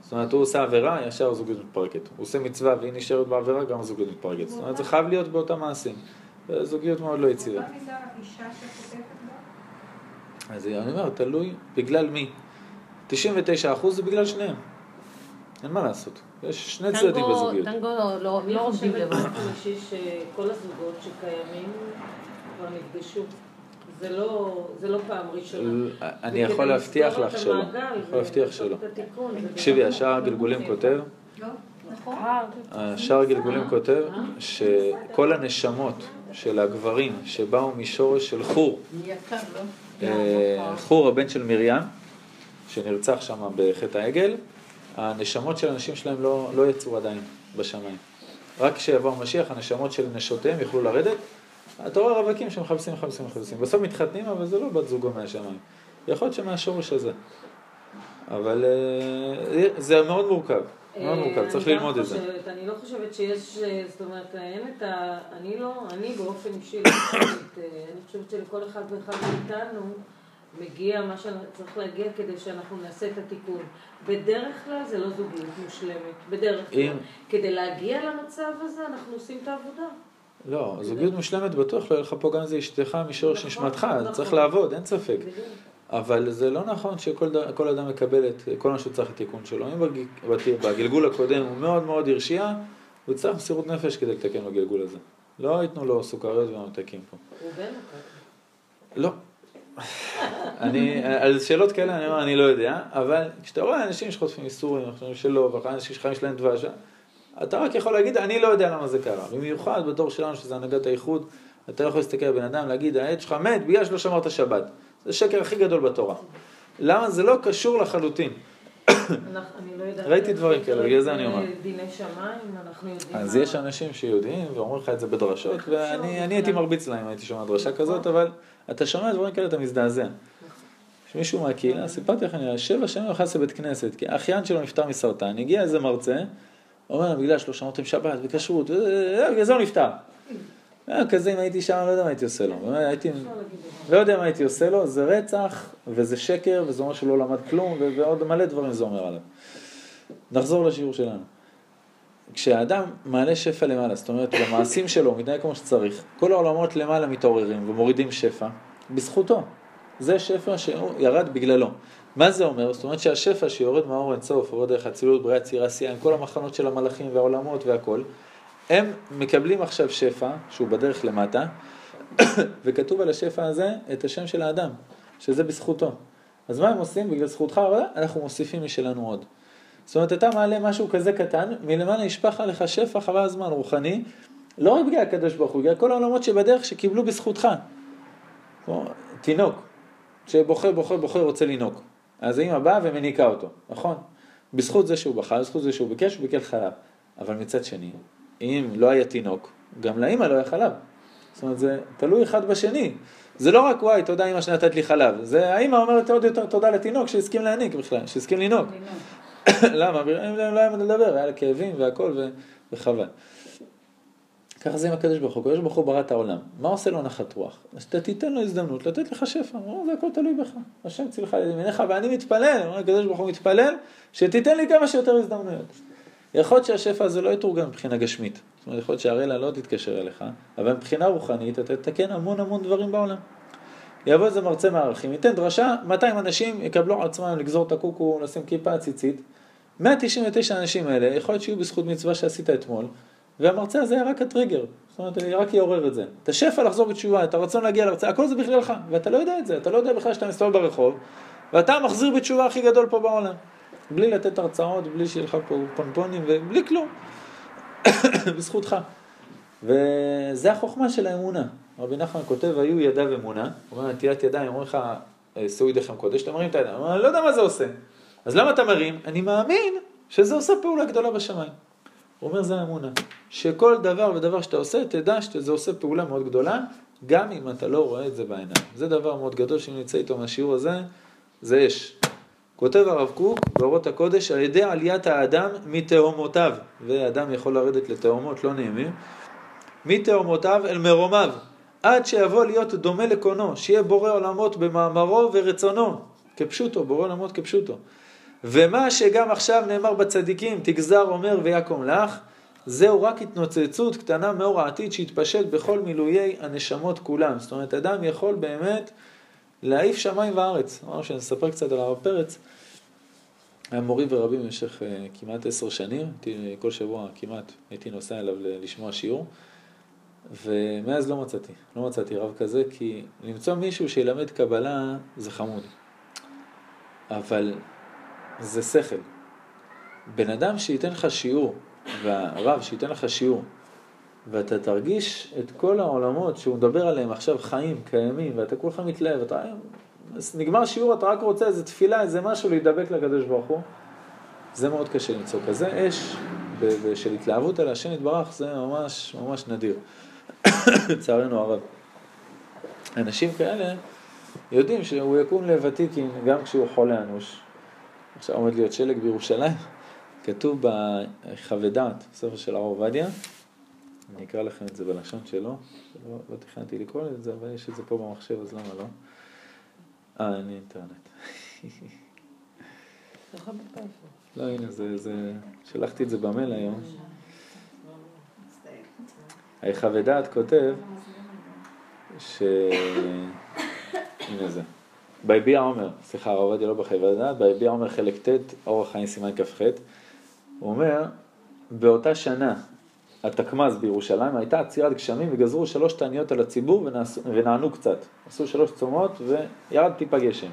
זאת אומרת, הוא עושה עבירה, ישר הזוגיות מתפרקת. הוא עושה מצווה והיא נשארת בעבירה, גם הזוגיות מתפרקת. זאת אומרת, זה חייב להיות באותם מעשים. זוגיות מאוד לא יציבה. אז אני אומר, תלוי בגלל מי. 99% זה בגלל שניהם. אין מה לעשות. יש שני צדדים בזוגיות. טנגו לא- לא אני לא עומדים חושבת לבד. באופן אישי שכל הזוגות שקיימים כבר נפגשו. זה לא, זה לא פעם ראשונה. אני יכול להבטיח לך שלא. אני יכול להבטיח שלא. תקשיבי, השער הגלגולים כותב, לא? נכון? השער הגלגולים כותב שכל הנשמות של הגברים שבאו משורש של חור, לא? אה, חור הבן של מרים, שנרצח שם בחטא העגל, הנשמות של הנשים שלהם לא, לא יצאו עדיין בשמיים. רק כשיבוא המשיח, הנשמות של נשותיהם יוכלו לרדת. אתה רואה רווקים שמחפשים, מחפשים, מחפשים. בסוף מתחתנים, אבל זה לא בת זוגו מהשמיים. יכול להיות שמהשורש הזה. אבל אה, זה מאוד מורכב. מאוד מורכב, צריך ללמוד את זה. אני לא חושבת שיש, אה, זאת אומרת, אין את ה... אני לא, אני באופן אישי לא אה, אני חושבת שלכל אחד ואחד מאיתנו מגיע מה שצריך להגיע כדי שאנחנו נעשה את התיקון. בדרך כלל זה לא זוגיות מושלמת, בדרך כלל. אם- כדי להגיע למצב הזה אנחנו עושים את העבודה. לא, זוגיות מושלמת בטוח לא יהיה לך פה גם אם זה אשתך משורש נכון, נשמתך, נכון. צריך לעבוד, אין ספק. בדיוק. אבל זה לא נכון שכל אדם מקבל את כל מה שהוא צריך לתיקון שלו. אם בגלגול הקודם הוא מאוד מאוד הרשיע, הוא יצטרך מסירות נפש כדי לתקן בגלגול הזה. לא ייתנו לו סוכריות וממתקים פה. רובנו ככה. לא. אני, על שאלות כאלה אני אומר, אני לא יודע, אבל כשאתה רואה אנשים שחוטפים איסורים, אנשים שלא, ואחרי אנשים שחיים שלהם דבש, אתה רק יכול להגיד, אני לא יודע למה זה קרה. במיוחד בדור שלנו, שזה הנהגת האיחוד, אתה לא יכול להסתכל על בן אדם, להגיד, העד שלך מת בגלל שלא שמרת שבת. זה השקר הכי גדול בתורה. למה? זה לא קשור לחלוטין. לא. ראיתי דברים כאלה, בגלל זה אני אומר. דיני שמיים, אנחנו יודעים... אז יש אנשים שיודעים ואומרים לך את זה בדרשות, ואני אני הייתי מרביץ להם, הייתי שומע דרשה כזאת, אבל אתה שומע דברים כאלה, אתה מזדעזע. יש מישהו מהקהילה, סיפרתי אני שבע שנים לא נכנס לבית כנסת, כי האחיין שלו נפטר מסרטן, הגיע איזה מרצה, אומר, בגלל שלא שמרתם שבת וכשרות, אה, בגלל זה הוא נפטר. היה כזה, אם הייתי שם, לא יודע מה הייתי עושה לו. הייתי. לא יודע מה הייתי עושה לו, זה רצח, וזה שקר, וזה אומר שהוא לא למד כלום, ועוד מלא דברים זה אומר עליו. נחזור לשיעור שלנו. כשהאדם מעלה שפע למעלה, זאת אומרת, במעשים שלו, הוא מתנהג כמו שצריך, כל העולמות למעלה מתעוררים ומורידים שפע, בזכותו. זה שפע שהוא ירד בגללו. מה זה אומר? זאת אומרת שהשפע שיורד מהאור אינסוף, יורד דרך אצילות, בריאה, יצירה, עשייה, עם כל המחנות של המלאכים והעולמות והכל, הם מקבלים עכשיו שפע, שהוא בדרך למטה, וכתוב על השפע הזה את השם של האדם, שזה בזכותו. אז מה הם עושים? בגלל זכותך אנחנו מוסיפים משלנו עוד. זאת אומרת, אתה מעלה משהו כזה קטן, מלמעלה נשפך עליך שפע חבל הזמן רוחני, לא רק בגלל הקדוש ברוך הוא, בגלל כל העולמות שבדרך שקיבלו בזכותך. כמו תינוק, שבוכה, בוכה, בוכה, רוצה לינוק. אז האמא באה ומניקה אותו, נכון? בזכות זה שהוא בכה, בזכות זה שהוא ביקש, הוא ביקש חלב. אבל מצד שני, אם לא היה תינוק, גם לאמא לא היה חלב. זאת אומרת, זה תלוי אחד בשני. זה לא רק וואי, תודה אמא שנתת לי חלב. זה האמא אומרת עוד יותר תודה לתינוק שהסכים להניק בכלל, שהסכים לינוק. למה? לא היה מה לדבר, היה לה כאבים והכל וחבל. ככה זה עם הקדוש ברוך הוא, הקדוש ברוך הוא ברא את העולם. מה עושה לו נחת רוח? אז אתה תיתן לו הזדמנות לתת לך שפע, הוא אומר, זה הכל תלוי בך. השם צילך על ימיניך ואני מתפלל, אומר הקדוש ברוך הוא מתפלל, שתיתן לי כמה שיותר הזדמנויות. יכול להיות שהשפע הזה לא יתורגם מבחינה גשמית. זאת אומרת, יכול להיות שהרלה לא תתקשר אליך, אבל מבחינה רוחנית אתה תתקן המון המון דברים בעולם. יבוא איזה מרצה מערכים, ייתן דרשה, 200 אנשים יקבלו עצמם לגזור את הקוקו, לשים כיפה, ציצית. 199 האנשים האלה, יכול להיות שיהיו בזכות מצווה שעשית אתמול, והמרצה הזה היה רק הטריגר, זאת אומרת, אני רק יעורר את זה. את השפע לחזור בתשובה, את הרצון להגיע להרצאה, הכל זה בכללך, ואתה לא יודע את זה, אתה לא יודע בכלל שאתה מסתובב ברחוב, ואתה המחזיר בתשובה הכי גדול פה בעולם. בלי לתת הרצאות, בלי שיהיה לך פה פונפונים, ובלי כלום. בזכותך. וזה החוכמה של האמונה. רבי נחמן כותב, היו ידיו אמונה, הוא אומר, נטילת ידיים, אומרים לך, אה, שאו ידיכם קודש, אתה מרים את הידיים, אני לא יודע מה זה עושה. אז למה אתה מרים? אני מאמין שזה עושה פעולה גדולה בשמיים. הוא אומר, זה האמונה. שכל דבר ודבר שאתה עושה, תדע שזה עושה פעולה מאוד גדולה, גם אם אתה לא רואה את זה בעיניים. זה דבר מאוד גדול, שאם נצא איתו מהשיעור הזה, זה אש. כותב הרב קוק באורות הקודש, על ידי עליית האדם מתהומותיו, ואדם יכול לרדת לתהומות לא נעימים, מתהומותיו אל מרומיו, עד שיבוא להיות דומה לקונו, שיהיה בורא עולמות במאמרו ורצונו, כפשוטו, בורא עולמות כפשוטו. ומה שגם עכשיו נאמר בצדיקים, תגזר אומר ויקום לך, זהו רק התנוצצות קטנה מאור העתיד שהתפשט בכל מילויי הנשמות כולם. זאת אומרת, אדם יכול באמת להעיף שמיים וארץ. אמרנו שנספר קצת על הרב פרץ. היה מורי ורבי במשך uh, כמעט עשר שנים, הייתי כל שבוע כמעט הייתי נוסע אליו לשמוע שיעור, ומאז לא מצאתי, לא מצאתי רב כזה, כי למצוא מישהו שילמד קבלה זה חמוד, אבל זה שכל. בן אדם שייתן לך שיעור, והרב שייתן לך שיעור, ואתה תרגיש את כל העולמות שהוא מדבר עליהם עכשיו חיים, קיימים, ואתה כולך מתלהב, אתה... נגמר שיעור, אתה רק רוצה איזה תפילה, איזה משהו להידבק לקדוש ברוך הוא, זה מאוד קשה למצוא. כזה אש של התלהבות על השם יתברך, זה ממש ממש נדיר, לצערנו הרב. אנשים כאלה יודעים שהוא יקום לוותיקין גם כשהוא חולה אנוש. עכשיו עומד להיות שלג בירושלים, כתוב בחווה דעת, ספר של הרב עובדיה, אני אקרא לכם את זה בלשון שלו, לא, לא תכננתי לקרוא את זה, אבל יש את זה פה במחשב, אז למה לא? אה, אין לי אינטרנט. לא, הנה, זה, זה... שלחתי את זה במייל היום. היחווה דעת כותב ש... הנה זה. ביביע עומר, סליחה, הרב עובדיה לא בחברה דעת, ביביע עומר חלק ט', אורח חיים סימן כ"ח, הוא אומר, באותה שנה התקמ"ז בירושלים הייתה עצירת גשמים וגזרו שלוש תעניות על הציבור ונעש, ונענו קצת. עשו שלוש צומות וירד טיפה גשם.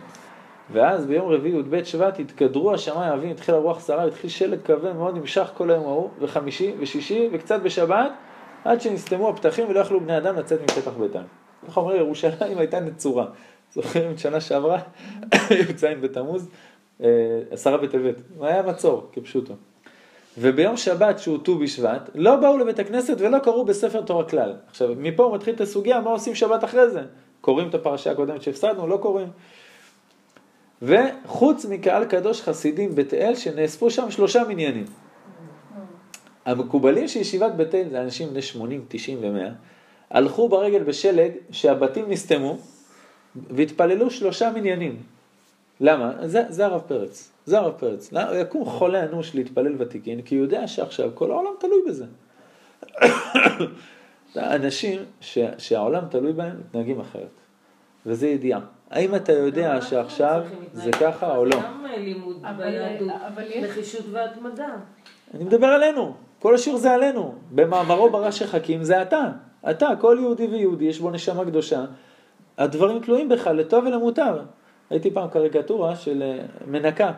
ואז ביום רביעי י"ב שבט התקדרו השמיים האבים, התחילה רוח סערה, התחיל שלג כבד מאוד, נמשך כל היום ההוא, וחמישי ושישי וקצת בשבת, עד שנסתמו הפתחים ולא יכלו בני אדם לצאת מפתח ביתם. איך אומרים, ירושלים הייתה נצורה. זוכרים את שנה שעברה, י"ז בתמוז, אה, עשרה בטבת, היה מצור, כפשוטו. וביום שבת שהוא ט"ו בשבט, לא באו לבית הכנסת ולא קראו בספר תורה כלל. עכשיו, מפה הוא מתחיל את הסוגיה, מה עושים שבת אחרי זה? קוראים את הפרשה הקודמת שהפסדנו? לא קוראים. וחוץ מקהל קדוש חסידים בית אל, שנאספו שם שלושה מניינים. המקובלים של ישיבת בית אל, זה אנשים בני 80, 90 ו-100, הלכו ברגל בשלג שהבתים נסתמו והתפללו שלושה מניינים. למה? זה, זה הרב פרץ. זה הרב פרץ. למה? יקום חולה אנוש להתפלל ותיקין, כי הוא יודע שעכשיו כל העולם תלוי בזה. אנשים ש, שהעולם תלוי בהם מתנהגים אחרת. וזה ידיעה. האם אתה יודע שעכשיו זה ככה או לא? גם לימוד ביהדות, נחישות והתמדה. אני מדבר עלינו, כל השיעור זה עלינו. במאמרו ברש החכים זה אתה. אתה, כל יהודי ויהודי, יש בו נשמה קדושה. הדברים תלויים בך, לטוב ולמוטב. הייתי פעם קריקטורה של אה, מנקה,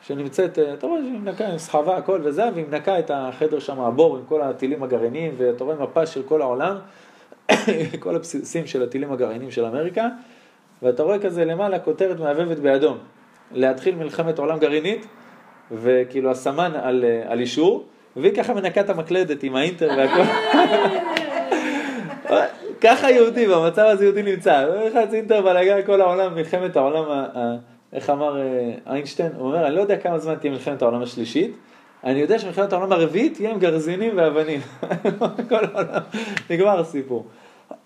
שנמצאת, אה, אתה רואה שהיא מנקה עם סחבה, הכל וזה, והיא מנקה את החדר שם, הבור עם כל הטילים הגרעיניים, ואתה רואה מפה של כל העולם, כל הבסיסים של הטילים הגרעיניים של אמריקה, ואתה רואה כזה למעלה כותרת מהבהבת באדום, להתחיל מלחמת עולם גרעינית, וכאילו הסמן על, אה, על אישור, והיא ככה מנקה את המקלדת עם האינטר והכל. ככה יהודי, במצב הזה יהודי נמצא. אחד אינטר בלאגן כל העולם, מלחמת העולם, איך אמר אה, איינשטיין? הוא אומר, אני לא יודע כמה זמן תהיה מלחמת העולם השלישית, אני יודע שמלחמת העולם הרביעית תהיה עם גרזינים ואבנים. כל העולם, נגמר הסיפור.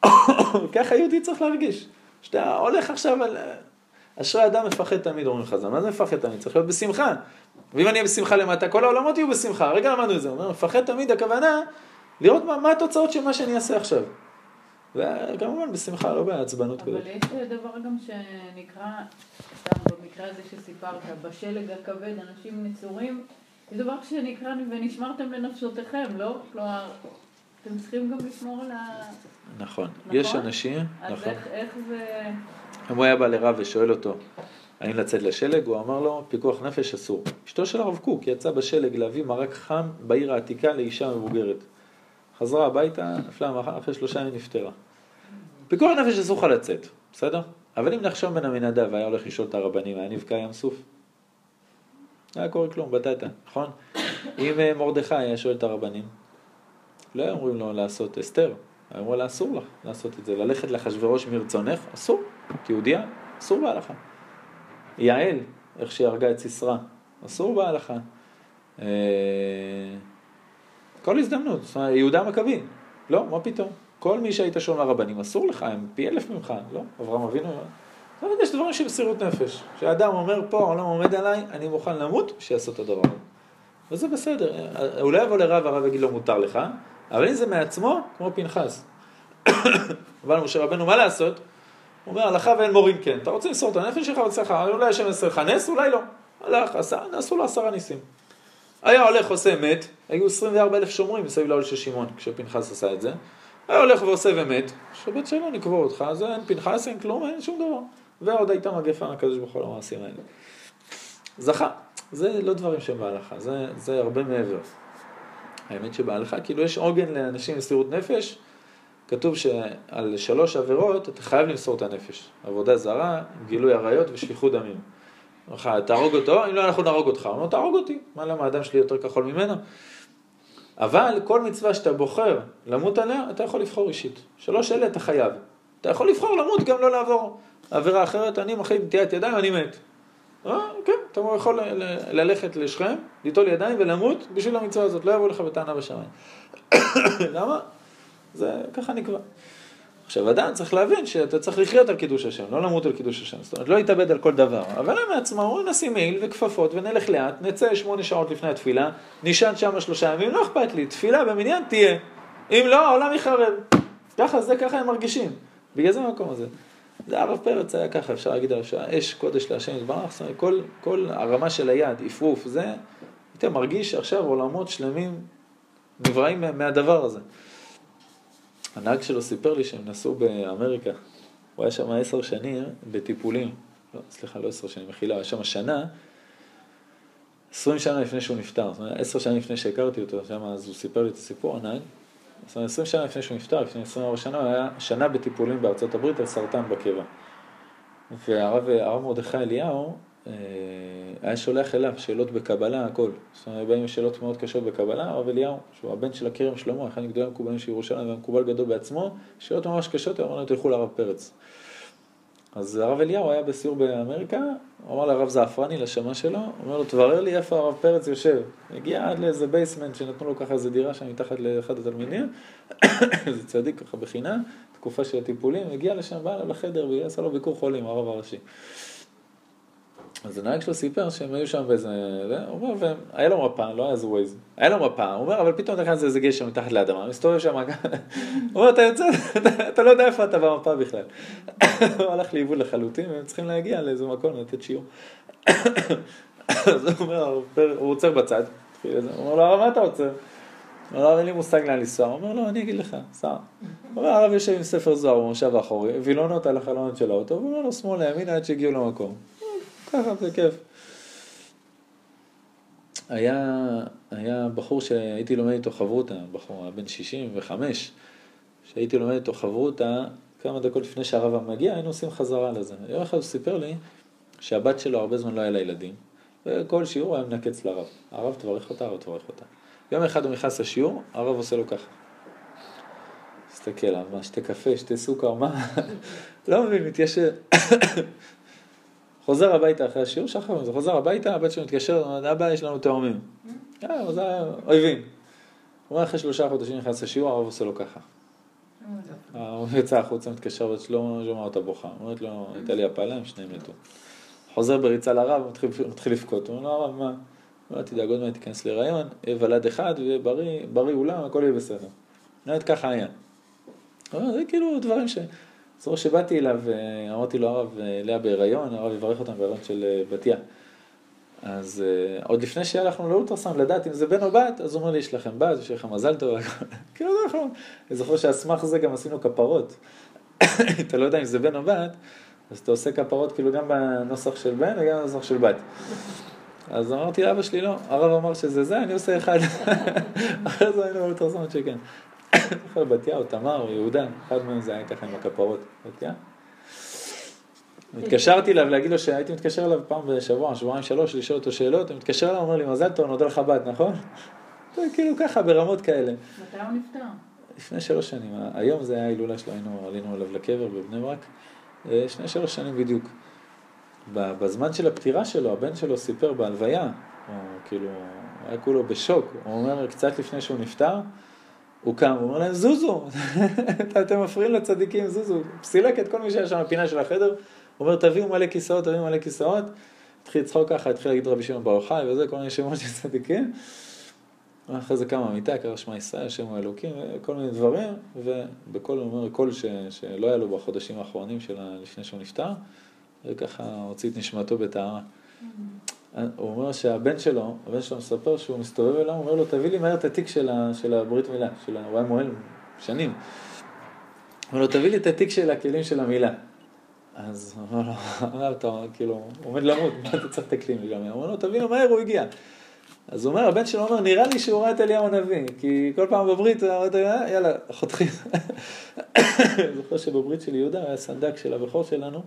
ככה יהודי צריך להרגיש. שאתה הולך עכשיו על... אשרי אדם מפחד תמיד, אומרים חז"ל. מה זה מפחד תמיד? צריך להיות בשמחה. ואם אני אהיה בשמחה למטה, כל העולמות יהיו בשמחה. הרגע למדנו את זה. הוא אומר, מפחד תמיד, הכוונה, לראות מה, מה התוצאות של מה שאני אעשה עכשיו. וכמובן בשמחה, לא בעצבנות כזאת. אבל יש דבר גם שנקרא, סתם במקרה הזה שסיפרת, בשלג הכבד, אנשים נצורים, זה דבר שנקרא ונשמרתם לנפשותיכם, לא? כלומר, אתם צריכים גם לשמור על ה... נכון. נכון? יש אנשים, אז נכון. איך, איך זה... אם הוא היה בא לרב ושואל אותו, האם לצאת לשלג? הוא אמר לו, פיקוח נפש אסור. אשתו של הרב קוק יצא בשלג להביא מרק חם בעיר העתיקה לאישה מבוגרת. חזרה הביתה, נפלה המחר, אחרי שלושה ימים נפטרה. פיקוח נפש אסור לך לצאת, בסדר? אבל אם נחשוב בן המנדב והיה הולך לשאול את הרבנים, היה נבקע ים סוף. לא היה קורה כלום, בטטה, נכון? אם אה, מרדכי היה שואל את הרבנים, לא היו אומרים לו לעשות אסתר, היו אומרים לה אסור לך לעשות את זה, ללכת לאחשוורוש מרצונך, אסור, כיהודייה, אסור בהלכה. יעל, איך שהיא הרגה את סיסרא, אסור בהלכה. כל הזדמנות, זאת אומרת, יהודה המכבי, לא, מה פתאום? כל מי שהיית שומע רבנים, אסור לך, הם פי אלף ממך, לא? אברהם אבינו, לא יודע, יש דברים של מסירות נפש. שאדם אומר פה, העולם עומד עליי, אני מוכן למות, שיעשו את הדבר הזה. וזה בסדר, הוא לא יבוא לרב, הרב יגיד לו מותר לך, אבל אם זה מעצמו, כמו פנחס. אבל משה רבנו, מה לעשות? הוא אומר, הלכה ואין מורין כן. אתה רוצה למסור את הנפש שלך, רוצה לך, אולי השם יעשה לך נס, אולי לא. הלך, עשה, נעשו לו עשרה ניסים. היה הולך עושה מת, היו 24 אלף שומרים מסביב לאוהל של שמעון, כשפנחס עשה את זה. היה הולך ועושה ומת, שבית שלו נקבור אותך, אז אין פנחס, אין כלום, אין שום דבר. ועוד הייתה מגפה מהקדוש ברוך הוא למעשים האלה. זכה, זה לא דברים שהם בהלכה, זה, זה הרבה מעבר. האמת שבהלכה, כאילו יש עוגן לאנשים מסירות נפש, כתוב שעל שלוש עבירות אתה חייב למסור את הנפש. עבודה זרה, גילוי עריות ושפיכות דמים. תהרוג אותו, אם לא אנחנו נהרוג אותך. הוא אומר, תהרוג אותי, מה למה האדם שלי יותר כחול ממנו? אבל כל מצווה שאתה בוחר למות עליה, אתה יכול לבחור אישית. שלוש אלה אתה חייב. אתה יכול לבחור למות, גם לא לעבור עבירה אחרת, אני מחליט נטיית ידיים, אני מת. אה, כן, אתה יכול ללכת לשכם, ליטול ידיים ולמות בשביל המצווה הזאת, לא יבוא לך בטענה בשמיים. למה? זה ככה נקבע. עכשיו, אדם צריך להבין שאתה צריך לחיות על קידוש השם, לא למות על קידוש השם. זאת אומרת, לא להתאבד על כל דבר. אבל הם מעצמם, אומרים, נשים מעיל וכפפות ונלך לאט, נצא שמונה שעות לפני התפילה, נשען שם שלושה ימים, לא אכפת לי, תפילה במניין תהיה. אם לא, העולם יחרב. ככה, זה ככה הם מרגישים. בגלל זה המקום הזה. זה הרב פרץ היה ככה, אפשר להגיד עליו שהאש קודש להשם יתברך, זאת אומרת, כל, כל הרמה של היד, עפרוף, זה, אתה מרגיש עכשיו עולמות שלמים נבראים מה- מהדבר הזה. הנהג שלו סיפר לי שהם נסעו באמריקה, הוא היה שם עשר שנים בטיפולים, לא, סליחה, לא עשר שנים, מחילה, היה שם שנה, עשרים שנה לפני שהוא נפטר, זאת אומרת, עשר שנים לפני שהכרתי אותו, שם אז הוא סיפר לי את הסיפור, הנהג, זאת אומרת, עשרים שנה לפני שהוא נפטר, לפני עשרים וארבע שנה, הוא היה שנה בטיפולים בארצות הברית על סרטן בקיבה. והרב הרב מרדכי אליהו היה שולח אליו שאלות בקבלה, הכל. זאת אומרת, באים שאלות מאוד קשות בקבלה, הרב אליהו, שהוא הבן של הכרם שלמה, אחד מגדולי המקובלים של ירושלים, והמקובל גדול בעצמו, שאלות ממש קשות, הוא אמר להם, תלכו לרב פרץ. אז הרב אליהו היה בסיור באמריקה, הוא אמר לרב זעפרני, לשמה שלו, אומר לו, תברר לי איפה הרב פרץ יושב. הגיע עד לאיזה basement שנתנו לו ככה איזה דירה שם מתחת לאחד התלמידים, איזה צדיק ככה בחינם, תקופה של הטיפולים, הגיע לשם, בא אליו לחדר ועשה לו ביקור חולים, הרב הראשי. אז הנהג שלו סיפר שהם היו שם באיזה, זה, הוא אומר, והיה לו מפה, לא היה איזה Waze, היה לו מפה, הוא אומר, אבל פתאום נכנס איזה גשם מתחת לאדמה, מסתובב שם, הוא אומר, אתה יוצא, אתה- לא יודע איפה אתה במפה בכלל. הוא הלך לאיבוד לחלוטין, והם צריכים להגיע לאיזה מקום לתת שיעור. אז הוא אומר, הוא עוצר בצד, הוא אומר לו, מה אתה עוצר? הוא אומר אין לי מושג לאן לנסוע. הוא אומר לו, אני אגיד לך, סע. הוא אומר, הרב יושב עם ספר זוהר במושב האחורי, וילונות על החלונות של האוטו, והוא אומר לו, שמאלה, ימינה, עד שהגיעו למקום. ככה, זה כיף. היה, היה בחור שהייתי לומד איתו חברותה, בחור היה בן 65, שהייתי לומד איתו חברותה, כמה דקות לפני שהרב מגיע, היינו עושים חזרה לזה. יום אחד הוא סיפר לי שהבת שלו הרבה זמן לא היה לה ילדים, וכל שיעור היה מנקץ לרב. הרב תברך אותה, הרב תברך אותה. יום אחד הוא נכנס לשיעור, הרב עושה לו ככה. עליו, מה, שתי קפה, שתי סוכר, מה? לא מבין, מתיישב. חוזר הביתה אחרי השיעור, שחר, זה חוזר הביתה, הבת שלו מתקשר, אבא, יש לנו תאומים. אה, זה היה אויבים. הוא אומר, אחרי שלושה חודשים נכנס לשיעור, הרב עושה לו ככה. הוא יצא החוצה, מתקשר לבת שלו, שומע אותה בוכה. אומרת לו, הייתה לי הפלה, הם שניהם מתו. חוזר בריצה לרב, מתחיל, לבכות. הוא אומר לו, הרב, מה? הוא אומר, תדאג, עוד מעט תיכנס להיריון, יהיה ולד אחד, ויהיה בריא, בריא אולם, הכל יהיה בסדר. באמת ככה היה. זה כאילו דברים ש... זו שבאתי אליו, אה, אמרתי לו, הרב, אה, לאה בהיריון, הרב יברך אותם בהיריון של אה, בתיה. אז עוד לפני שהלכנו לאולטרסאונד לדעת אם זה בן או בת, אז הוא אומר לי, יש לכם בת, יש לכם מזל טוב. כאילו זה נכון. אני זוכר שעל סמך זה גם עשינו כפרות. אתה לא יודע אם זה בן או בת, אז אתה עושה כפרות כאילו גם בנוסח של בן וגם בנוסח של בת. אז אמרתי לאבא שלי, לא, הרב אמר שזה זה, אני עושה אחד. אחרי זה היינו באולטרסאונד שכן. זוכר בתיה או תמר או יהודה, אחד מהם זה היה ככה עם הכפרות. בתיה? התקשרתי אליו להגיד לו שהייתי מתקשר אליו פעם בשבוע, שבועיים שלוש, לשאול אותו שאלות, הוא מתקשר אליו, אומר לי, מזל טוב, נודה לך בת, נכון? כאילו ככה, ברמות כאלה. מתי הוא נפטר? לפני שלוש שנים, היום זה היה ההילולה שלו, היינו, עלינו עליו לקבר בבני ברק, אה, לפני שלוש שנים בדיוק. בזמן של הפטירה שלו, הבן שלו סיפר בהלוויה, הוא כאילו, היה כולו בשוק, הוא אומר, קצת לפני שהוא נפטר, הוא קם, הוא אומר להם, זוזו, אתם מפריעים לצדיקים, זוזו. סילק את כל מי שהיה שם בפינה של החדר, הוא אומר, תביאו מלא כיסאות, תביאו מלא כיסאות. התחיל לצחוק ככה, התחיל להגיד רבי שמעון בר יוחאי וזה, כל מיני שמות של צדיקים. אחרי זה קמה המיטה, קרא שמע ישראל, שם הוא אלוקים, כל מיני דברים, ובקול, הוא אומר, קול ש, שלא היה לו בחודשים האחרונים של לפני שהוא נפטר, וככה הוציא את נשמתו בטהרה. הוא אומר שהבן שלו, הבן שלו מספר שהוא מסתובב אליו, הוא אומר לו, תביא לי מהר את התיק של, ה, של הברית מילה, של ה, הוא היה מוהל שנים. הוא אומר לו, תביא לי את התיק של הכלים של המילה. אז הוא אומר לו, "אה, אתה כאילו, עומד למות, מה אתה צריך את הכלים המילה? הוא אומר לו, תביא לו מהר, הוא הגיע. אז הוא אומר, הבן שלו אומר, נראה לי שהוא ראה את אליהו הנביא, כי כל פעם בברית, הוא אמר, "אה, יאללה, חותכים. זוכר שבברית של יהודה היה סנדק של הבכור שלנו,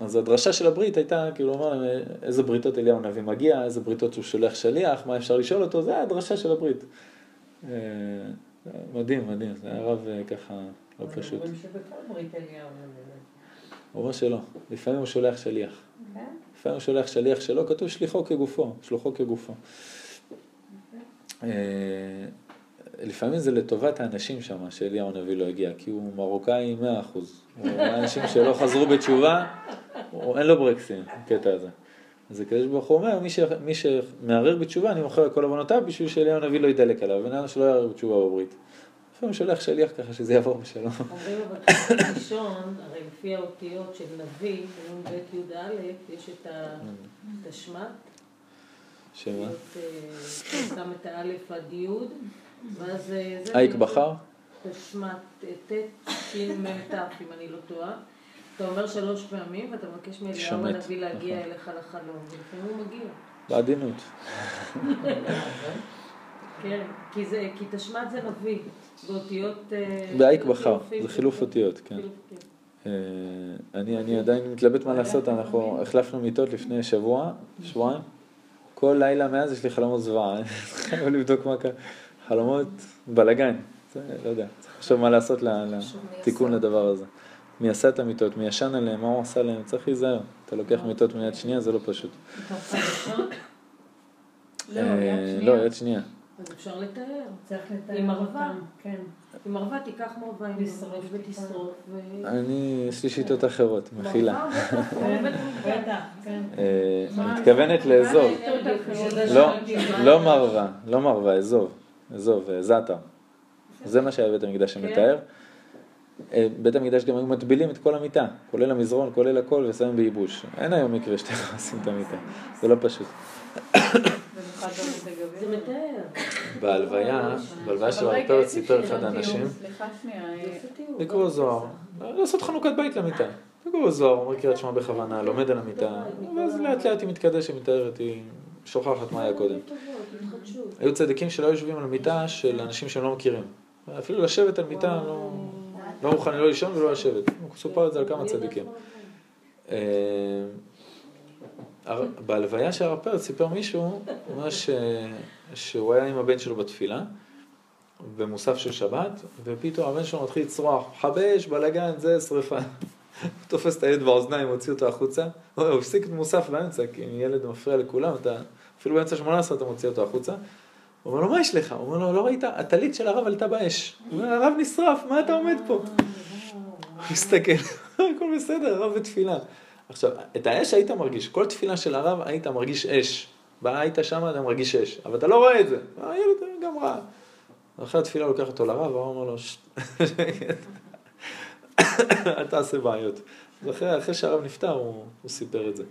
אז הדרשה של הברית הייתה, כאילו, אמר איזה בריתות אליהו הנביא מגיע, איזה בריתות הוא שולח שליח, מה אפשר לשאול אותו, זה הדרשה של הברית. אה, מדהים, מדהים, זה היה רב אה, ככה לא פשוט. הוא אומר שלא, לפעמים הוא שולח שליח. לפעמים הוא שולח שליח שלו, כתוב שליחו כגופו, שלוחו כגופו. לפעמים זה לטובת האנשים שם, שאליהו הנביא לא הגיע, כי הוא מרוקאי מאה אחוז. הוא רואה אנשים שלא חזרו בתשובה, הוא, אין לו ברקסים, הקטע הזה. אז הקדוש ברוך הוא אומר, מי, ש, מי שמערער בתשובה, אני מוכר לכל עוונותיו בשביל שאליהו הנביא לא ידלק עליו, ונראה שלא יערער בתשובה בברית. לפעמים שולח שליח ככה שזה יעבור בשלום. אומרים אבל בחלק ראשון, הרי לפי האותיות של נביא, בנ"ב י"א, יש את את השמט, שמה? אה, שם את האלף עד י', ואז אה, זה... אייק בחר? תשמט, אה, ט', אם אני לא טועה. אתה אומר שלוש פעמים, ואתה מבקש מאליהו הנביא להגיע נכון. אליך לחלום, ולפעמים הוא מגיע. בעדינות. כן, כי זה, כי תשמט זה נביא, באותיות... אה, באייק בחר, חילופים. זה חילוף אותיות, כן. כן. אה, אני, אני עדיין מתלבט מה לעשות, אנחנו החלפנו מיטות לפני שבוע, שבועיים. כל לילה מאז יש לי חלומות זוועה, חייב לבדוק מה קרה. חלומות בלאגן, לא יודע, צריך לחשוב מה לעשות ל- לתיקון לדבר הזה. מי עשה את המיטות, מי ישן עליהם, מה הוא עשה להם, צריך להיזהר. אתה לוקח מיטות מיד שנייה, זה לא פשוט. לא, אה, יד לא, שנייה. יד שנייה. אז אפשר לתאר. צריך לתאר עם. אותם, כן. עם ערבה תיקח עם לשרוף ותשרוף. אני, יש לי שיטות אחרות, מחילה. כן, כן. אה, מתכוונת לאזוב. לא, שאלתי, לא מרווה, לא מרווה, אזוב, אזוב, אה, זעתר. זה מה שהיה בית המקדש שמתאר. אה, בית המקדש גם היו מטבילים את כל המיטה, כולל המזרון, כולל הכל, ושמים בייבוש. אין היום מקרה שאתם עושים את המיטה, זה לא פשוט. זה. מתאר. בהלוויה, בהלוויה של הרב פרץ לי סיפר אחד האנשים. אה, זה. לקרוא זוהר, לעשות חנוכת בית למיטה. לקרוא זוהר, אומר קריאת שמע בכוונה, לומד על המיטה, ואז לאט לאט היא מתקדשת, מתארת, היא שוכחת מה היה קודם. היו צדיקים שלא יושבים על מיטה של אנשים שהם לא מכירים. אפילו לשבת על מיטה לא, לא מוכן לא לישון ולא לשבת. סופר את זה על כמה צדיקים. אה, בהלוויה של הרב פרץ סיפר מישהו, הוא אומר ש... שהוא היה עם הבן שלו בתפילה, במוסף של שבת, ופתאום הבן שלו מתחיל לצרוח, חבש, בלאגן, זה שריפה. הוא תופס את הילד באוזניים, מוציא אותו החוצה, הוא הוא הפסיק את מוסף באמצע, כי אם ילד מפריע לכולם, אתה, אפילו באמצע 18 אתה מוציא אותו החוצה. הוא אומר לו, מה יש לך? הוא אומר לו, לא ראית? הטלית של הרב עלתה באש. הוא אומר, הרב נשרף, מה אתה עומד פה? הוא מסתכל, הכל בסדר, הרב בתפילה. עכשיו, את האש היית מרגיש, כל תפילה של הרב היית מרגיש אש. בא, היית שם, אתה מרגיש אש, אבל אתה לא רואה את זה. הילד גם ראה. אחרי התפילה לוקח אותו לרב, הרב אומר לו, "שט, אל תעשה בעיות. אחרי, שהרב נפטר, הוא סיפר את זה.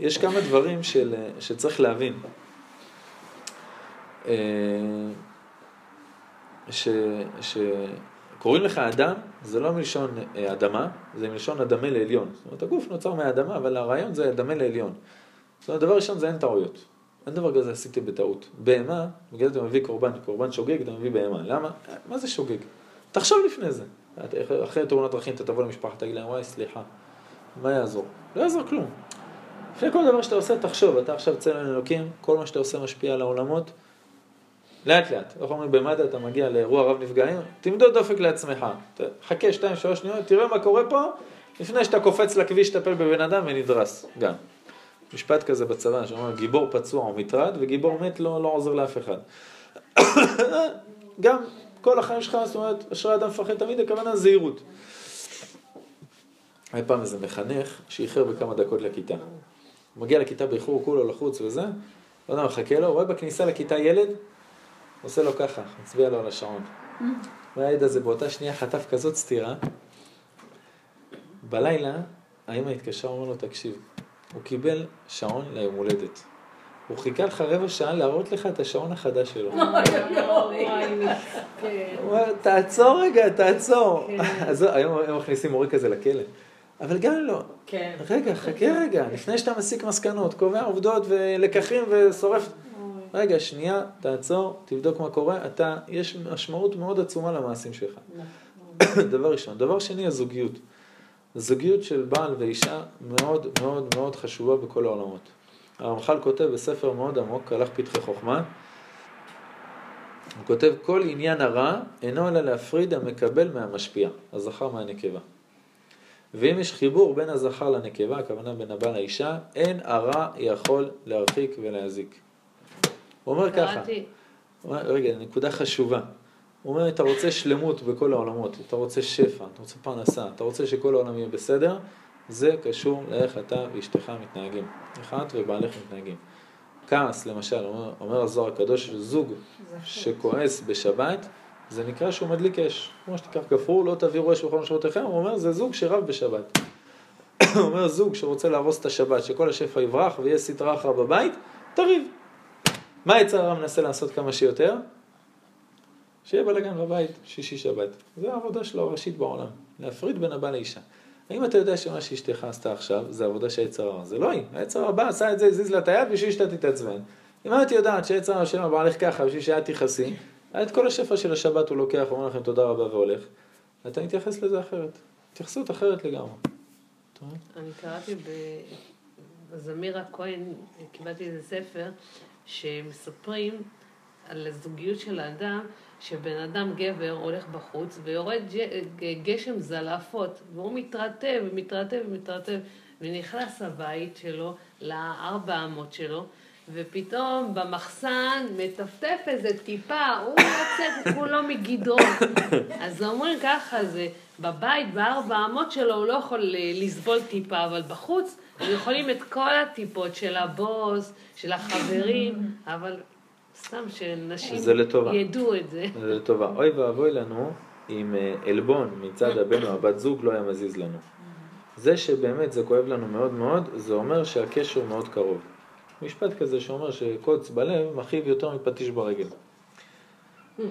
יש כמה דברים של, שצריך להבין. אה, שקוראים לך אדם, זה לא מלשון אה, אדמה, זה מלשון אדמה לעליון. זאת אומרת, הגוף נוצר מהאדמה, אבל הרעיון זה אדמה לעליון. זאת אומרת, דבר ראשון זה אין טעויות. אין דבר כזה עשיתי בטעות. בהמה, בגלל זה אתה מביא קורבן, קורבן שוגג, אתה מביא בהמה. למה? מה זה שוגג? תחשוב לפני זה. אחרי תאונת דרכים אתה תבוא למשפחה, תגיד להם, וואי, סליחה, מה יעזור? לא יעזור כלום. לפני כל דבר שאתה עושה, תחשוב, אתה עכשיו צלם אלוקים, כל מה שאתה עושה משפיע על העולמות. לאט לאט, איך אומרים במד"א, אתה מגיע לאירוע רב נפגעים, תמדוד דופק לעצמך. חכה שתיים, שלוש שניות, תראה מה קורה פה, לפני שאתה קופץ לכביש, תטפל בבן אדם ונדרס, גם. משפט כזה בצבא, שאומר, גיבור פצוע או מטרד, וגיבור מת לא, לא עוזר לאף אחד. גם כל החיים שלך, זאת אומרת, אשרי אדם מפחד תמיד, הכוונה זהירות. היה פעם איזה מחנך שאיחר בכמה דקות לכיתה. הוא מגיע לכיתה באיחור, כולו לחוץ וזה, לא יודע, מחכה לו, רואה בכניסה לכיתה ילד, עושה לו ככה, מצביע לו על השעון. והילד הזה באותה שנייה חטף כזאת סטירה. בלילה, האמא התקשרה, אומר לו, תקשיב, הוא קיבל שעון ליום הולדת. הוא חיכה לך רבע שעה להראות לך את השעון החדש שלו. הוא אומר, תעצור רגע, תעצור. כן. אז היום הם מכניסים מורה כזה לכלא. אבל גם לא. כן. רגע, חכה רגע, לפני שאתה מסיק מסקנות, קובע עובדות ולקחים ושורף. רגע, שנייה, תעצור, תבדוק מה קורה, אתה, יש משמעות מאוד עצומה למעשים שלך. דבר ראשון. דבר שני, הזוגיות. זוגיות של בעל ואישה מאוד מאוד מאוד חשובה בכל העולמות. הרמח"ל כותב בספר מאוד עמוק, הלך פתחי חוכמה, הוא כותב, כל עניין הרע אינו אלא להפריד המקבל מהמשפיע, הזכר מהנקבה. ואם יש חיבור בין הזכר לנקבה, הכוונה בין הבעל לאישה, אין הרע יכול להרחיק ולהזיק. הוא אומר ככה, רגע, נקודה חשובה. הוא אומר, אתה רוצה שלמות בכל העולמות, אתה רוצה שפע, אתה רוצה פרנסה, אתה רוצה שכל העולם יהיה בסדר, זה קשור לאיך אתה ואשתך מתנהגים, איך את ובעלך מתנהגים. כעס, למשל, אומר, אומר הזוהר הקדוש, זוג שכועס בשבת, זה נקרא שהוא מדליק אש. כמו שתיקח גפרור, לא תביאו אש בכל משמעותיכם, הוא אומר, זה זוג שרב בשבת. הוא אומר, זוג שרוצה להרוס את השבת, שכל השפע יברח ויהיה סטרה אחרא בבית, תריב. מה יצר הרע מנסה לעשות כמה שיותר? שיהיה בלאגן בבית, שישי שבת. זו העבודה שלו הראשית בעולם, להפריד בין הבעל לאישה. האם אתה יודע שמה שאשתך עשתה עכשיו, זה עבודה של היצר הרע? זה לא היא. היצר הרע בא, עשה את זה, הזיז לה את היד בשביל שאתה תתעצבן. אם את יודעת שהיצר הרע יושב לבעלך ככה, בשביל שאת תכעסי, את כל השפע של השבת הוא לוקח, אומר לכם תודה רבה והולך, אתה מתייחס לזה אחרת. התייחסות אחרת לגמרי. אני קראתי בזמיר הכהן, קיבלתי איזה ספר, שמספרים על הזוגיות של האדם, שבן אדם גבר הולך בחוץ ויורד גשם זלעפות, והוא מתרטב ומתרטב ומתרטב, ונכנס לבית שלו, לארבע אמות שלו, ופתאום במחסן מטפטף איזה טיפה, הוא יוצא כולו מגדרו. אז אומרים ככה, זה בבית, בארבע אמות שלו, הוא לא יכול לסבול טיפה, אבל בחוץ הם יכולים את כל הטיפות של הבוס, של החברים, אבל סתם שנשים. ידעו את זה. זה לטובה. אוי ואבוי לנו אם אה, עלבון מצד הבן או הבת זוג לא היה מזיז לנו. זה שבאמת זה כואב לנו מאוד מאוד, זה אומר שהקשר מאוד קרוב. משפט כזה שאומר שקוץ בלב מכאיב יותר מפטיש ברגל.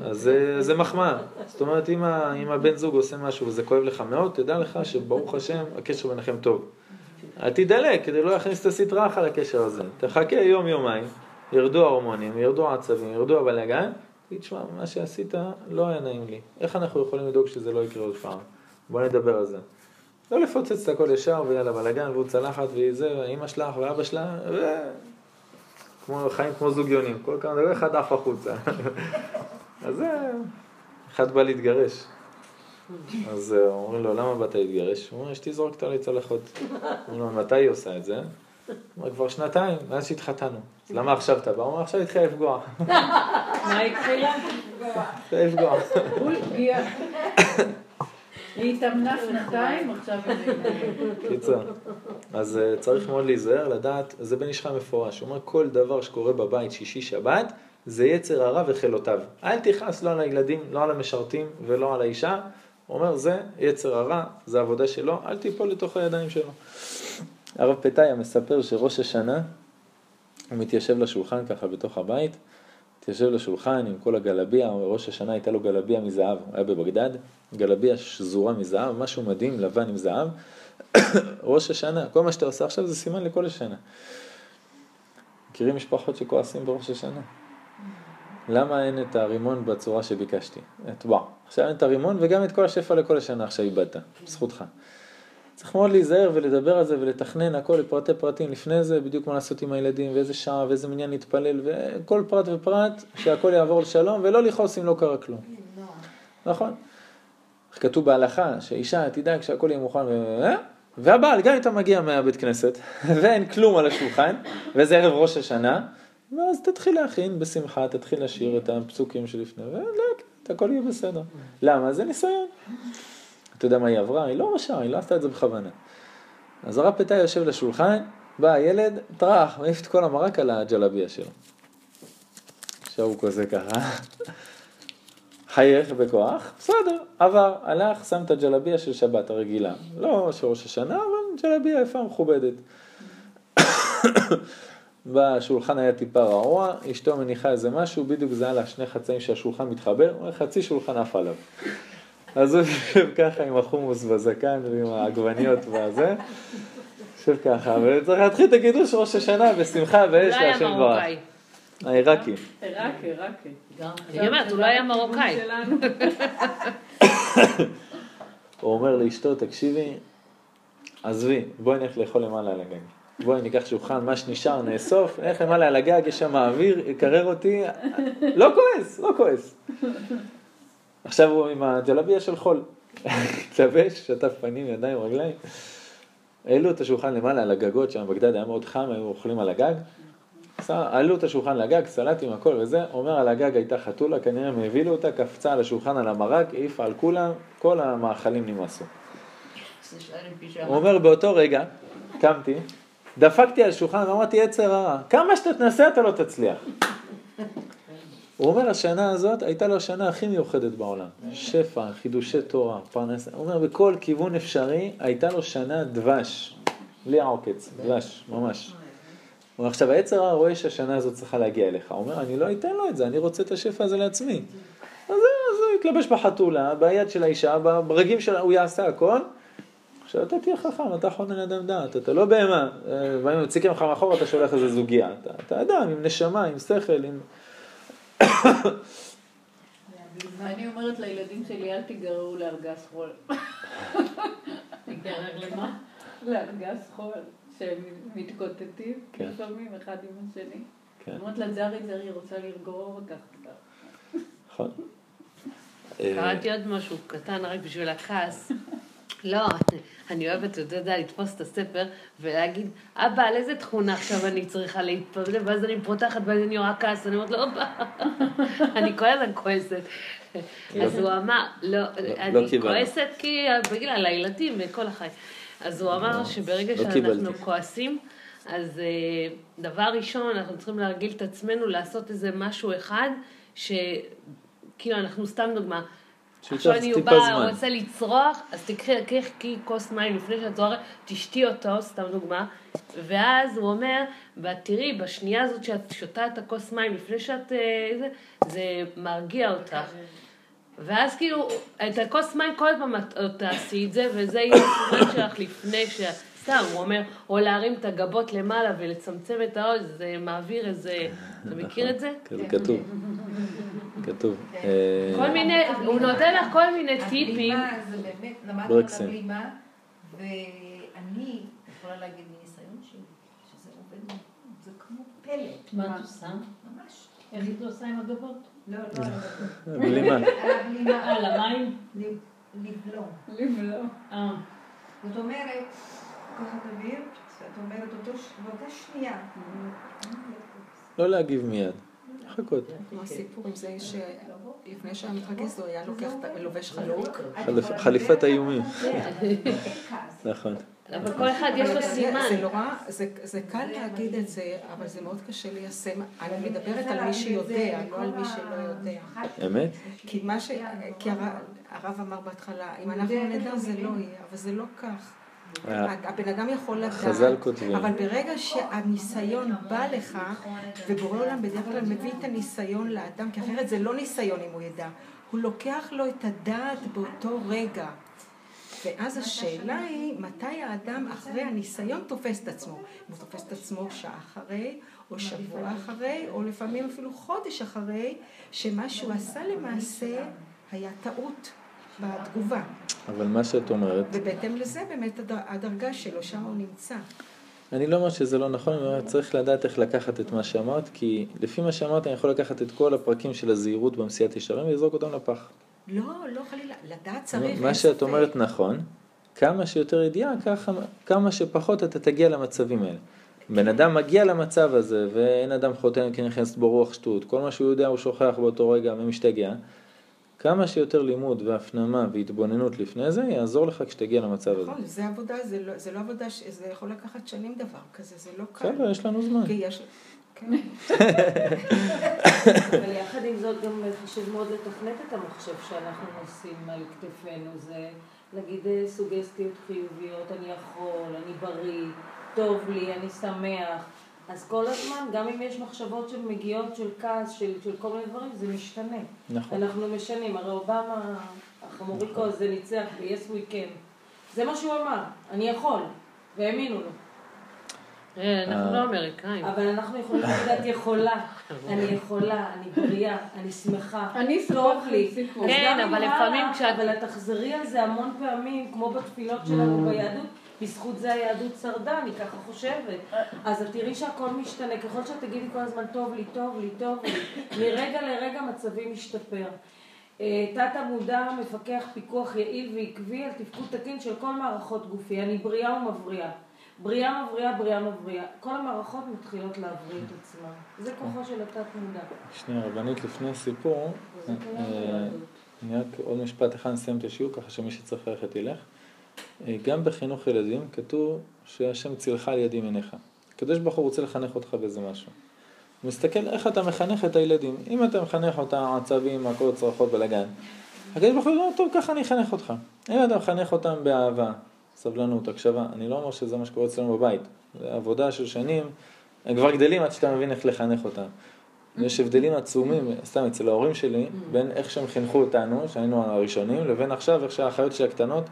אז זה, זה מחמאה. זאת אומרת, אם, ה, אם הבן זוג עושה משהו וזה כואב לך מאוד, תדע לך שברוך השם, הקשר ביניכם טוב. תדלק, כדי לא להכניס את הסטרה אחת לקשר הזה. תחכה יום-יומיים, ירדו ההורמונים, ירדו העצבים, ירדו הבלאגן, תגיד, תשמע, מה שעשית לא היה נעים לי. איך אנחנו יכולים לדאוג שזה לא יקרה עוד פעם? בוא נדבר על זה. לא לפוצץ את הכל ישר ויאללה בלאגן והוא צלחת וזה, אימא שלך ואבא שלה, ו... כמו חיים כמו זוגיונים, כל כמה דקות אחד עף החוצה. אז זה, אחד בא להתגרש. אז אה, אומרים לו, למה באת להתגרש? הוא אומר, אשתי זורקת עלי צלחות. אומרים לו, מתי היא עושה את זה? הוא אומר, כבר שנתיים, מאז שהתחתנו. אז למה עכשיו אתה בא? הוא אומר, עכשיו התחילה לפגוע. מה התחילה? התחילה לפגוע. היא התאמנה שנתיים, עכשיו היא... קיצר. אז אה, צריך מאוד להיזהר, לדעת, זה בן איש חי מפורש, הוא אומר כל דבר שקורה בבית שישי שבת, זה יצר הרע וחילותיו. אל תכעס לא על הילדים, לא על המשרתים ולא על האישה. הוא אומר זה יצר הרע, זה עבודה שלו, אל תיפול לתוך הידיים שלו. הרב פתאיה מספר שראש השנה, הוא מתיישב לשולחן ככה בתוך הבית, מתיישב לשולחן עם כל הגלביה, ראש השנה הייתה לו גלביה מזהב, הוא היה בבגדד, גלביה שזורה מזהב, משהו מדהים, לבן עם זהב. ראש השנה, כל מה שאתה עושה עכשיו זה סימן לכל השנה. מכירים משפחות שכועסים בראש השנה? למה אין את הרימון בצורה שביקשתי? את וואו. עכשיו אין את הרימון וגם את כל השפע לכל השנה עכשיו איבדת, זכותך. צריך מאוד להיזהר ולדבר על זה ולתכנן הכל לפרטי פרטים לפני זה, בדיוק מה לעשות עם הילדים ואיזה שעה ואיזה מניין להתפלל וכל פרט ופרט, שהכל יעבור לשלום ולא לכעוס אם לא קרה כלום. נכון. כתוב בהלכה שאישה תדאג שהכל יהיה מוכן ו... אה? והבעל גם אם אתה מגיע מהבית כנסת ואין כלום על השולחן וזה ערב ראש השנה ואז תתחיל להכין בשמחה, תתחיל לשיר את הפסוקים שלפני ולאט, הכל יהיה בסדר. למה? זה ניסיון. אתה יודע מה היא עברה? היא לא רשעה, היא לא עשתה את זה בכוונה. אז הרב פתאי יושב לשולחן, בא הילד, טראח, מעיף את כל המרק על הג'לביה שלו. עכשיו הוא כזה ככה, חייך בכוח, בסדר, עבר, הלך, שם את הג'לביה של שבת הרגילה. לא של ראש השנה, אבל ג'לביה יפה מכובדת. בשולחן היה טיפה רעוע, אשתו מניחה איזה משהו, בדיוק זה היה שני חצאים שהשולחן מתחבר, חצי שולחן עף עליו. אז הוא יושב ככה עם החומוס בזקן ועם העגבניות והזה, יושב ככה, וצריך להתחיל את הקידוש ראש השנה בשמחה ואש להשם. מרוקאי. העיראקי. עיראקי, עיראקי. אני אומרת, הוא לא היה מרוקאי. הוא אומר לאשתו, תקשיבי, עזבי, בואי נלך לאכול למעלה על הגג. בואי ניקח שולחן, מה שנשאר נאסוף, נלך למעלה על הגג, יש שם אוויר, יקרר אותי, לא כועס, לא כועס. עכשיו הוא עם הג'לביה של חול. התלבש, שטף פנים, ידיים, רגליים. העלו את השולחן למעלה על הגגות, שם בגדד היה מאוד חם, היו אוכלים על הגג. עלו את השולחן לגג, סלטים, הכל וזה, אומר על הגג הייתה חתולה, כנראה הם הבילו אותה, קפצה על השולחן על המרק, העיפה על כולם, כל המאכלים נמאסו. עם הוא. אומר, באותו רגע, קמתי, דפקתי על השולחן ואמרתי, יצר הרע, כמה שאתה תנסה אתה לא תצליח. הוא אומר, השנה הזאת הייתה לו השנה הכי מיוחדת בעולם. שפע, חידושי תורה, פרנסה. הוא אומר, בכל כיוון אפשרי, הייתה לו שנה דבש. בלי עוקץ, דבש, ממש. הוא אומר, עכשיו, היצר הרע רואה שהשנה הזאת צריכה להגיע אליך. הוא אומר, אני לא אתן לו את זה, אני רוצה את השפע הזה לעצמי. אז הוא יתלבש בחתולה, ביד של האישה, ברגים שלה, הוא יעשה הכל. עכשיו אתה תהיה חכם, אתה חונן אדם דעת, אתה לא בהמה. אה, באים מציקים לך מאחור, אתה שולח איזה זוגיה. אתה, אתה אדם עם נשמה, עם שכל, עם... אני אומרת לילדים שלי, אל תיגררו לארגז חול. תיגרר למה? לארגז חול, שהם מתקוטטים כן. לפעמים אחד עם השני. כן, אומרת לה, זרי, זרי, רוצה לגרור אותך. נכון. קראתי עוד משהו קטן רק בשביל הכעס. לא, אני אוהבת, אתה יודע, לתפוס את הספר ולהגיד, אבא, על איזה תכונה עכשיו אני צריכה להתפלל? ואז אני פותחת ואז אני רואה כעס, אני אומרת לו, הופה, אני כל הזמן כועסת. אז הוא אמר, לא, אני קיבלנו. כועסת כי בגלל הילדים וכל החיים. אז הוא אמר שברגע לא שאנחנו קיבלתי. כועסים, אז אה, דבר ראשון, אנחנו צריכים להרגיל את עצמנו לעשות איזה משהו אחד, שכאילו אנחנו סתם דוגמה. עכשיו אני באה, זמן. רוצה לצרוח, אז תקחי קחי- קחי כוס מים לפני שאת צורחת, תשתי אותו, סתם דוגמה. ואז הוא אומר, ותראי, בשנייה הזאת שאת שותה את הכוס מים לפני שאת... אה, זה, זה מרגיע אותך. ואז כאילו, את הכוס מים כל פעם את את תעשי את זה, וזה יהיה הסימן שלך לפני ש... סתם, הוא אומר, או להרים את הגבות למעלה ולצמצם את העוז, זה מעביר איזה... אתה מכיר את זה? כזה כתוב. כתוב. כן. אה, כל מיני, הוא נותן לך כל מיני טיפים. הבלימה זה באמת, למדנו ברקסים. הבלימה, ואני יכולה להגיד מניסיון שלי, שזה עובד, זה כמו פלא, מה את עושה? ממש. איך את עושה עם הגבות? לא, לא, לא. בלימה. על הבלימה, על המים? לב- לבלום. לבלום. אה. זאת אומרת, כוחות אוויר, שאת אומרת באותה שנייה. לא להגיב מיד. לחכות. כמו הסיפור עם זה שלפני שהיה מתרגז הוא היה לוקח, את ה- לובש חלוק. חליפת האיומים. נכון. אבל כל אחד יש לו סימן. זה נורא, זה- קל להגיד את זה, אבל זה מאוד קשה ליישם. אני מדברת על מי שיודע, לא על מי שלא יודע. אמת? כי מה ש... כי הר- הרב אמר בהתחלה, אם אנחנו נדע זה לא יהיה, אבל זה לא כך. אה, הבן אדם יכול לדעת, חז"ל כותבים. אבל ברגע שהניסיון בא לך, ובורא עולם בדרך כלל מביא את הניסיון לאדם, כי אחרת זה לא ניסיון אם הוא ידע, הוא לוקח לו את הדעת באותו רגע. ואז השאלה היא, מתי האדם אחרי הניסיון תופס את עצמו? אם הוא תופס את עצמו שעה אחרי, או שבוע אחרי, או לפעמים אפילו חודש אחרי, שמה שהוא עשה למעשה היה טעות בתגובה. אבל מה שאת אומרת, ובהתאם לזה באמת הדר- הדרגה שלו, שם הוא נמצא. אני לא אומר שזה לא נכון, אני אומר, צריך לדעת איך לקחת את מה שאמרת, כי לפי מה שאמרת אני יכול לקחת את כל הפרקים של הזהירות במסיעת ישרים ולזרוק אותם לפח. לא, לא חלילה, לדעת צריך, מה שאת. אומרת נכון, כמה שיותר ידיעה, ככה, כמה שפחות אתה תגיע למצבים האלה. בן אדם מגיע למצב הזה, ואין אדם חותם כי נכנסת בו רוח שטות, כל מה שהוא יודע הוא שוכח באותו רגע ומשתגע. כמה שיותר לימוד והפנמה והתבוננות לפני זה, יעזור לך כשתגיע למצב הזה. נכון, זה עבודה, זה לא, זה לא עבודה, ש- זה יכול לקחת שנים דבר כזה, זה לא קל. בסדר, יש לנו זמן. כי יש... כן. אבל יחד עם זאת גם חשוב מאוד לתכנת את המחשב שאנחנו נושאים על כתפינו. זה להגיד אה, סוגסטיות חיוביות, אני יכול, אני בריא, טוב לי, אני שמח. אז כל הזמן, גם אם יש מחשבות שמגיעות של כעס, של, של כל מיני דברים, זה משתנה. נכון. אנחנו משנים. הרי אובמה, החמוריקו הזה ניצח ב-yes we can. זה מה שהוא אמר, אני יכול, והאמינו לו. אה, אנחנו אה. לא אמריקאים. אבל אנחנו יכולים להגיד, את יכולה, אני יכולה, אני בריאה, אני שמחה, אני טוב לי. כן, אבל לפעמים כשאת- אבל את תחזרי על זה המון פעמים, כמו בתפילות שלנו ביהדות, בזכות זה היהדות שרדה, אני ככה חושבת. אז את תראי שהכל משתנה, ככל שאת תגידי כל הזמן, טוב לי, טוב לי, טוב לי, מרגע לרגע מצבי משתפר. אה, תת המודע מפקח פיקוח יעיל ועקבי על תפקוד תקין של כל מערכות גופי. אני בריאה ומבריאה. בריאה מבריאה, בריאה מבריאה. כל המערכות מתחילות להבריא את עצמן. זה כוחו של התת מודע. שנייה, רבנית, לפני הסיפור, אה, אני רק עוד משפט אחד נסיים את השיעור, ככה שמי שצריך ללכת ילך. אה, גם בחינוך ילדים כתוב שהשם צילך על ידי עיניך. הקדוש ברוך הוא רוצה לחנך אותך באיזה משהו. הוא מסתכל איך אתה מחנך את הילדים. אם אתה מחנך אותם עצבים, מכות, צרחות, בלאגן, הקדוש ברוך הוא אומר, טוב, ככה אני אחנך אותך. אם אתה מחנך אותם באהבה, סבלנות, הקשבה, אני לא אומר שזה מה שקורה אצלנו בבית. זה עבודה של שנים, הם כבר גדלים עד שאתה מבין איך לחנך אותם. יש הבדלים עצומים, סתם אצל ההורים שלי, בין איך שהם חינכו אותנו, שהיינו הראשונים, לבין עכשיו, איך שהאחיות שלי הקטנות,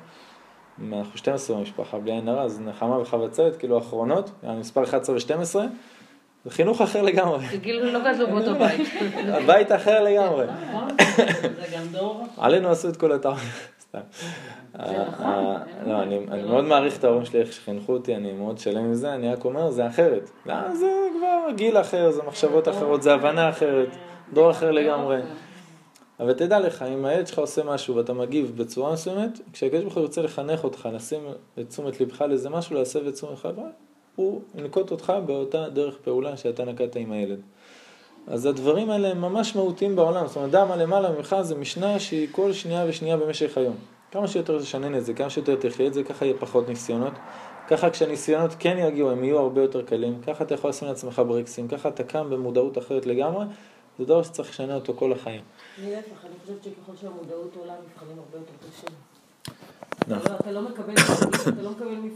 אנחנו 12 במשפחה, בלי עין הרע, אז נחמה וחבצלת, כאילו האחרונות, המספר 11 ו-12, זה חינוך אחר לגמרי. כאילו לא גדלו באותו בית. הבית אחר לגמרי. זה גם דור. עלינו עשו את כל הטעם, סתם. אה, לא, אני אני מאוד מעריך את ההורים שלי, איך שחינכו אותי, אני מאוד שלם עם זה, אני רק אומר, זה אחרת. לא, זה כבר גיל אחר, זה מחשבות אחרות, זה הבנה אחרת, דור אחר לגמרי. אבל תדע לך, אם הילד שלך עושה משהו ואתה מגיב בצורה מסוימת, כשהקדוש ברוך הוא ירצה לחנך אותך, לשים את תשומת לבך לאיזה משהו, להסב את תשומת לבך, הוא ינקוט אותך באותה דרך פעולה שאתה נקטת עם הילד. אז הדברים האלה הם ממש מהותיים בעולם, זאת אומרת, דע מה למעלה ממך זה משנה שהיא כל שנייה ושנייה במשך היום. כמה שיותר תשנן את זה, כמה שיותר תחיה את זה, ככה יהיה פחות ניסיונות. ככה כשהניסיונות כן יגיעו, הם יהיו הרבה יותר קלים. ככה אתה יכול לשים לעצמך ברקסים, ככה אתה קם במודעות אחרת לגמרי. זה דבר שצריך לשנה אותו כל החיים. להפך, אני חושבת שככל שהמודעות עולה, המבחנים הרבה יותר קשים. נכון. אתה לא- לא מקבל אתה לא מקבל מבחנים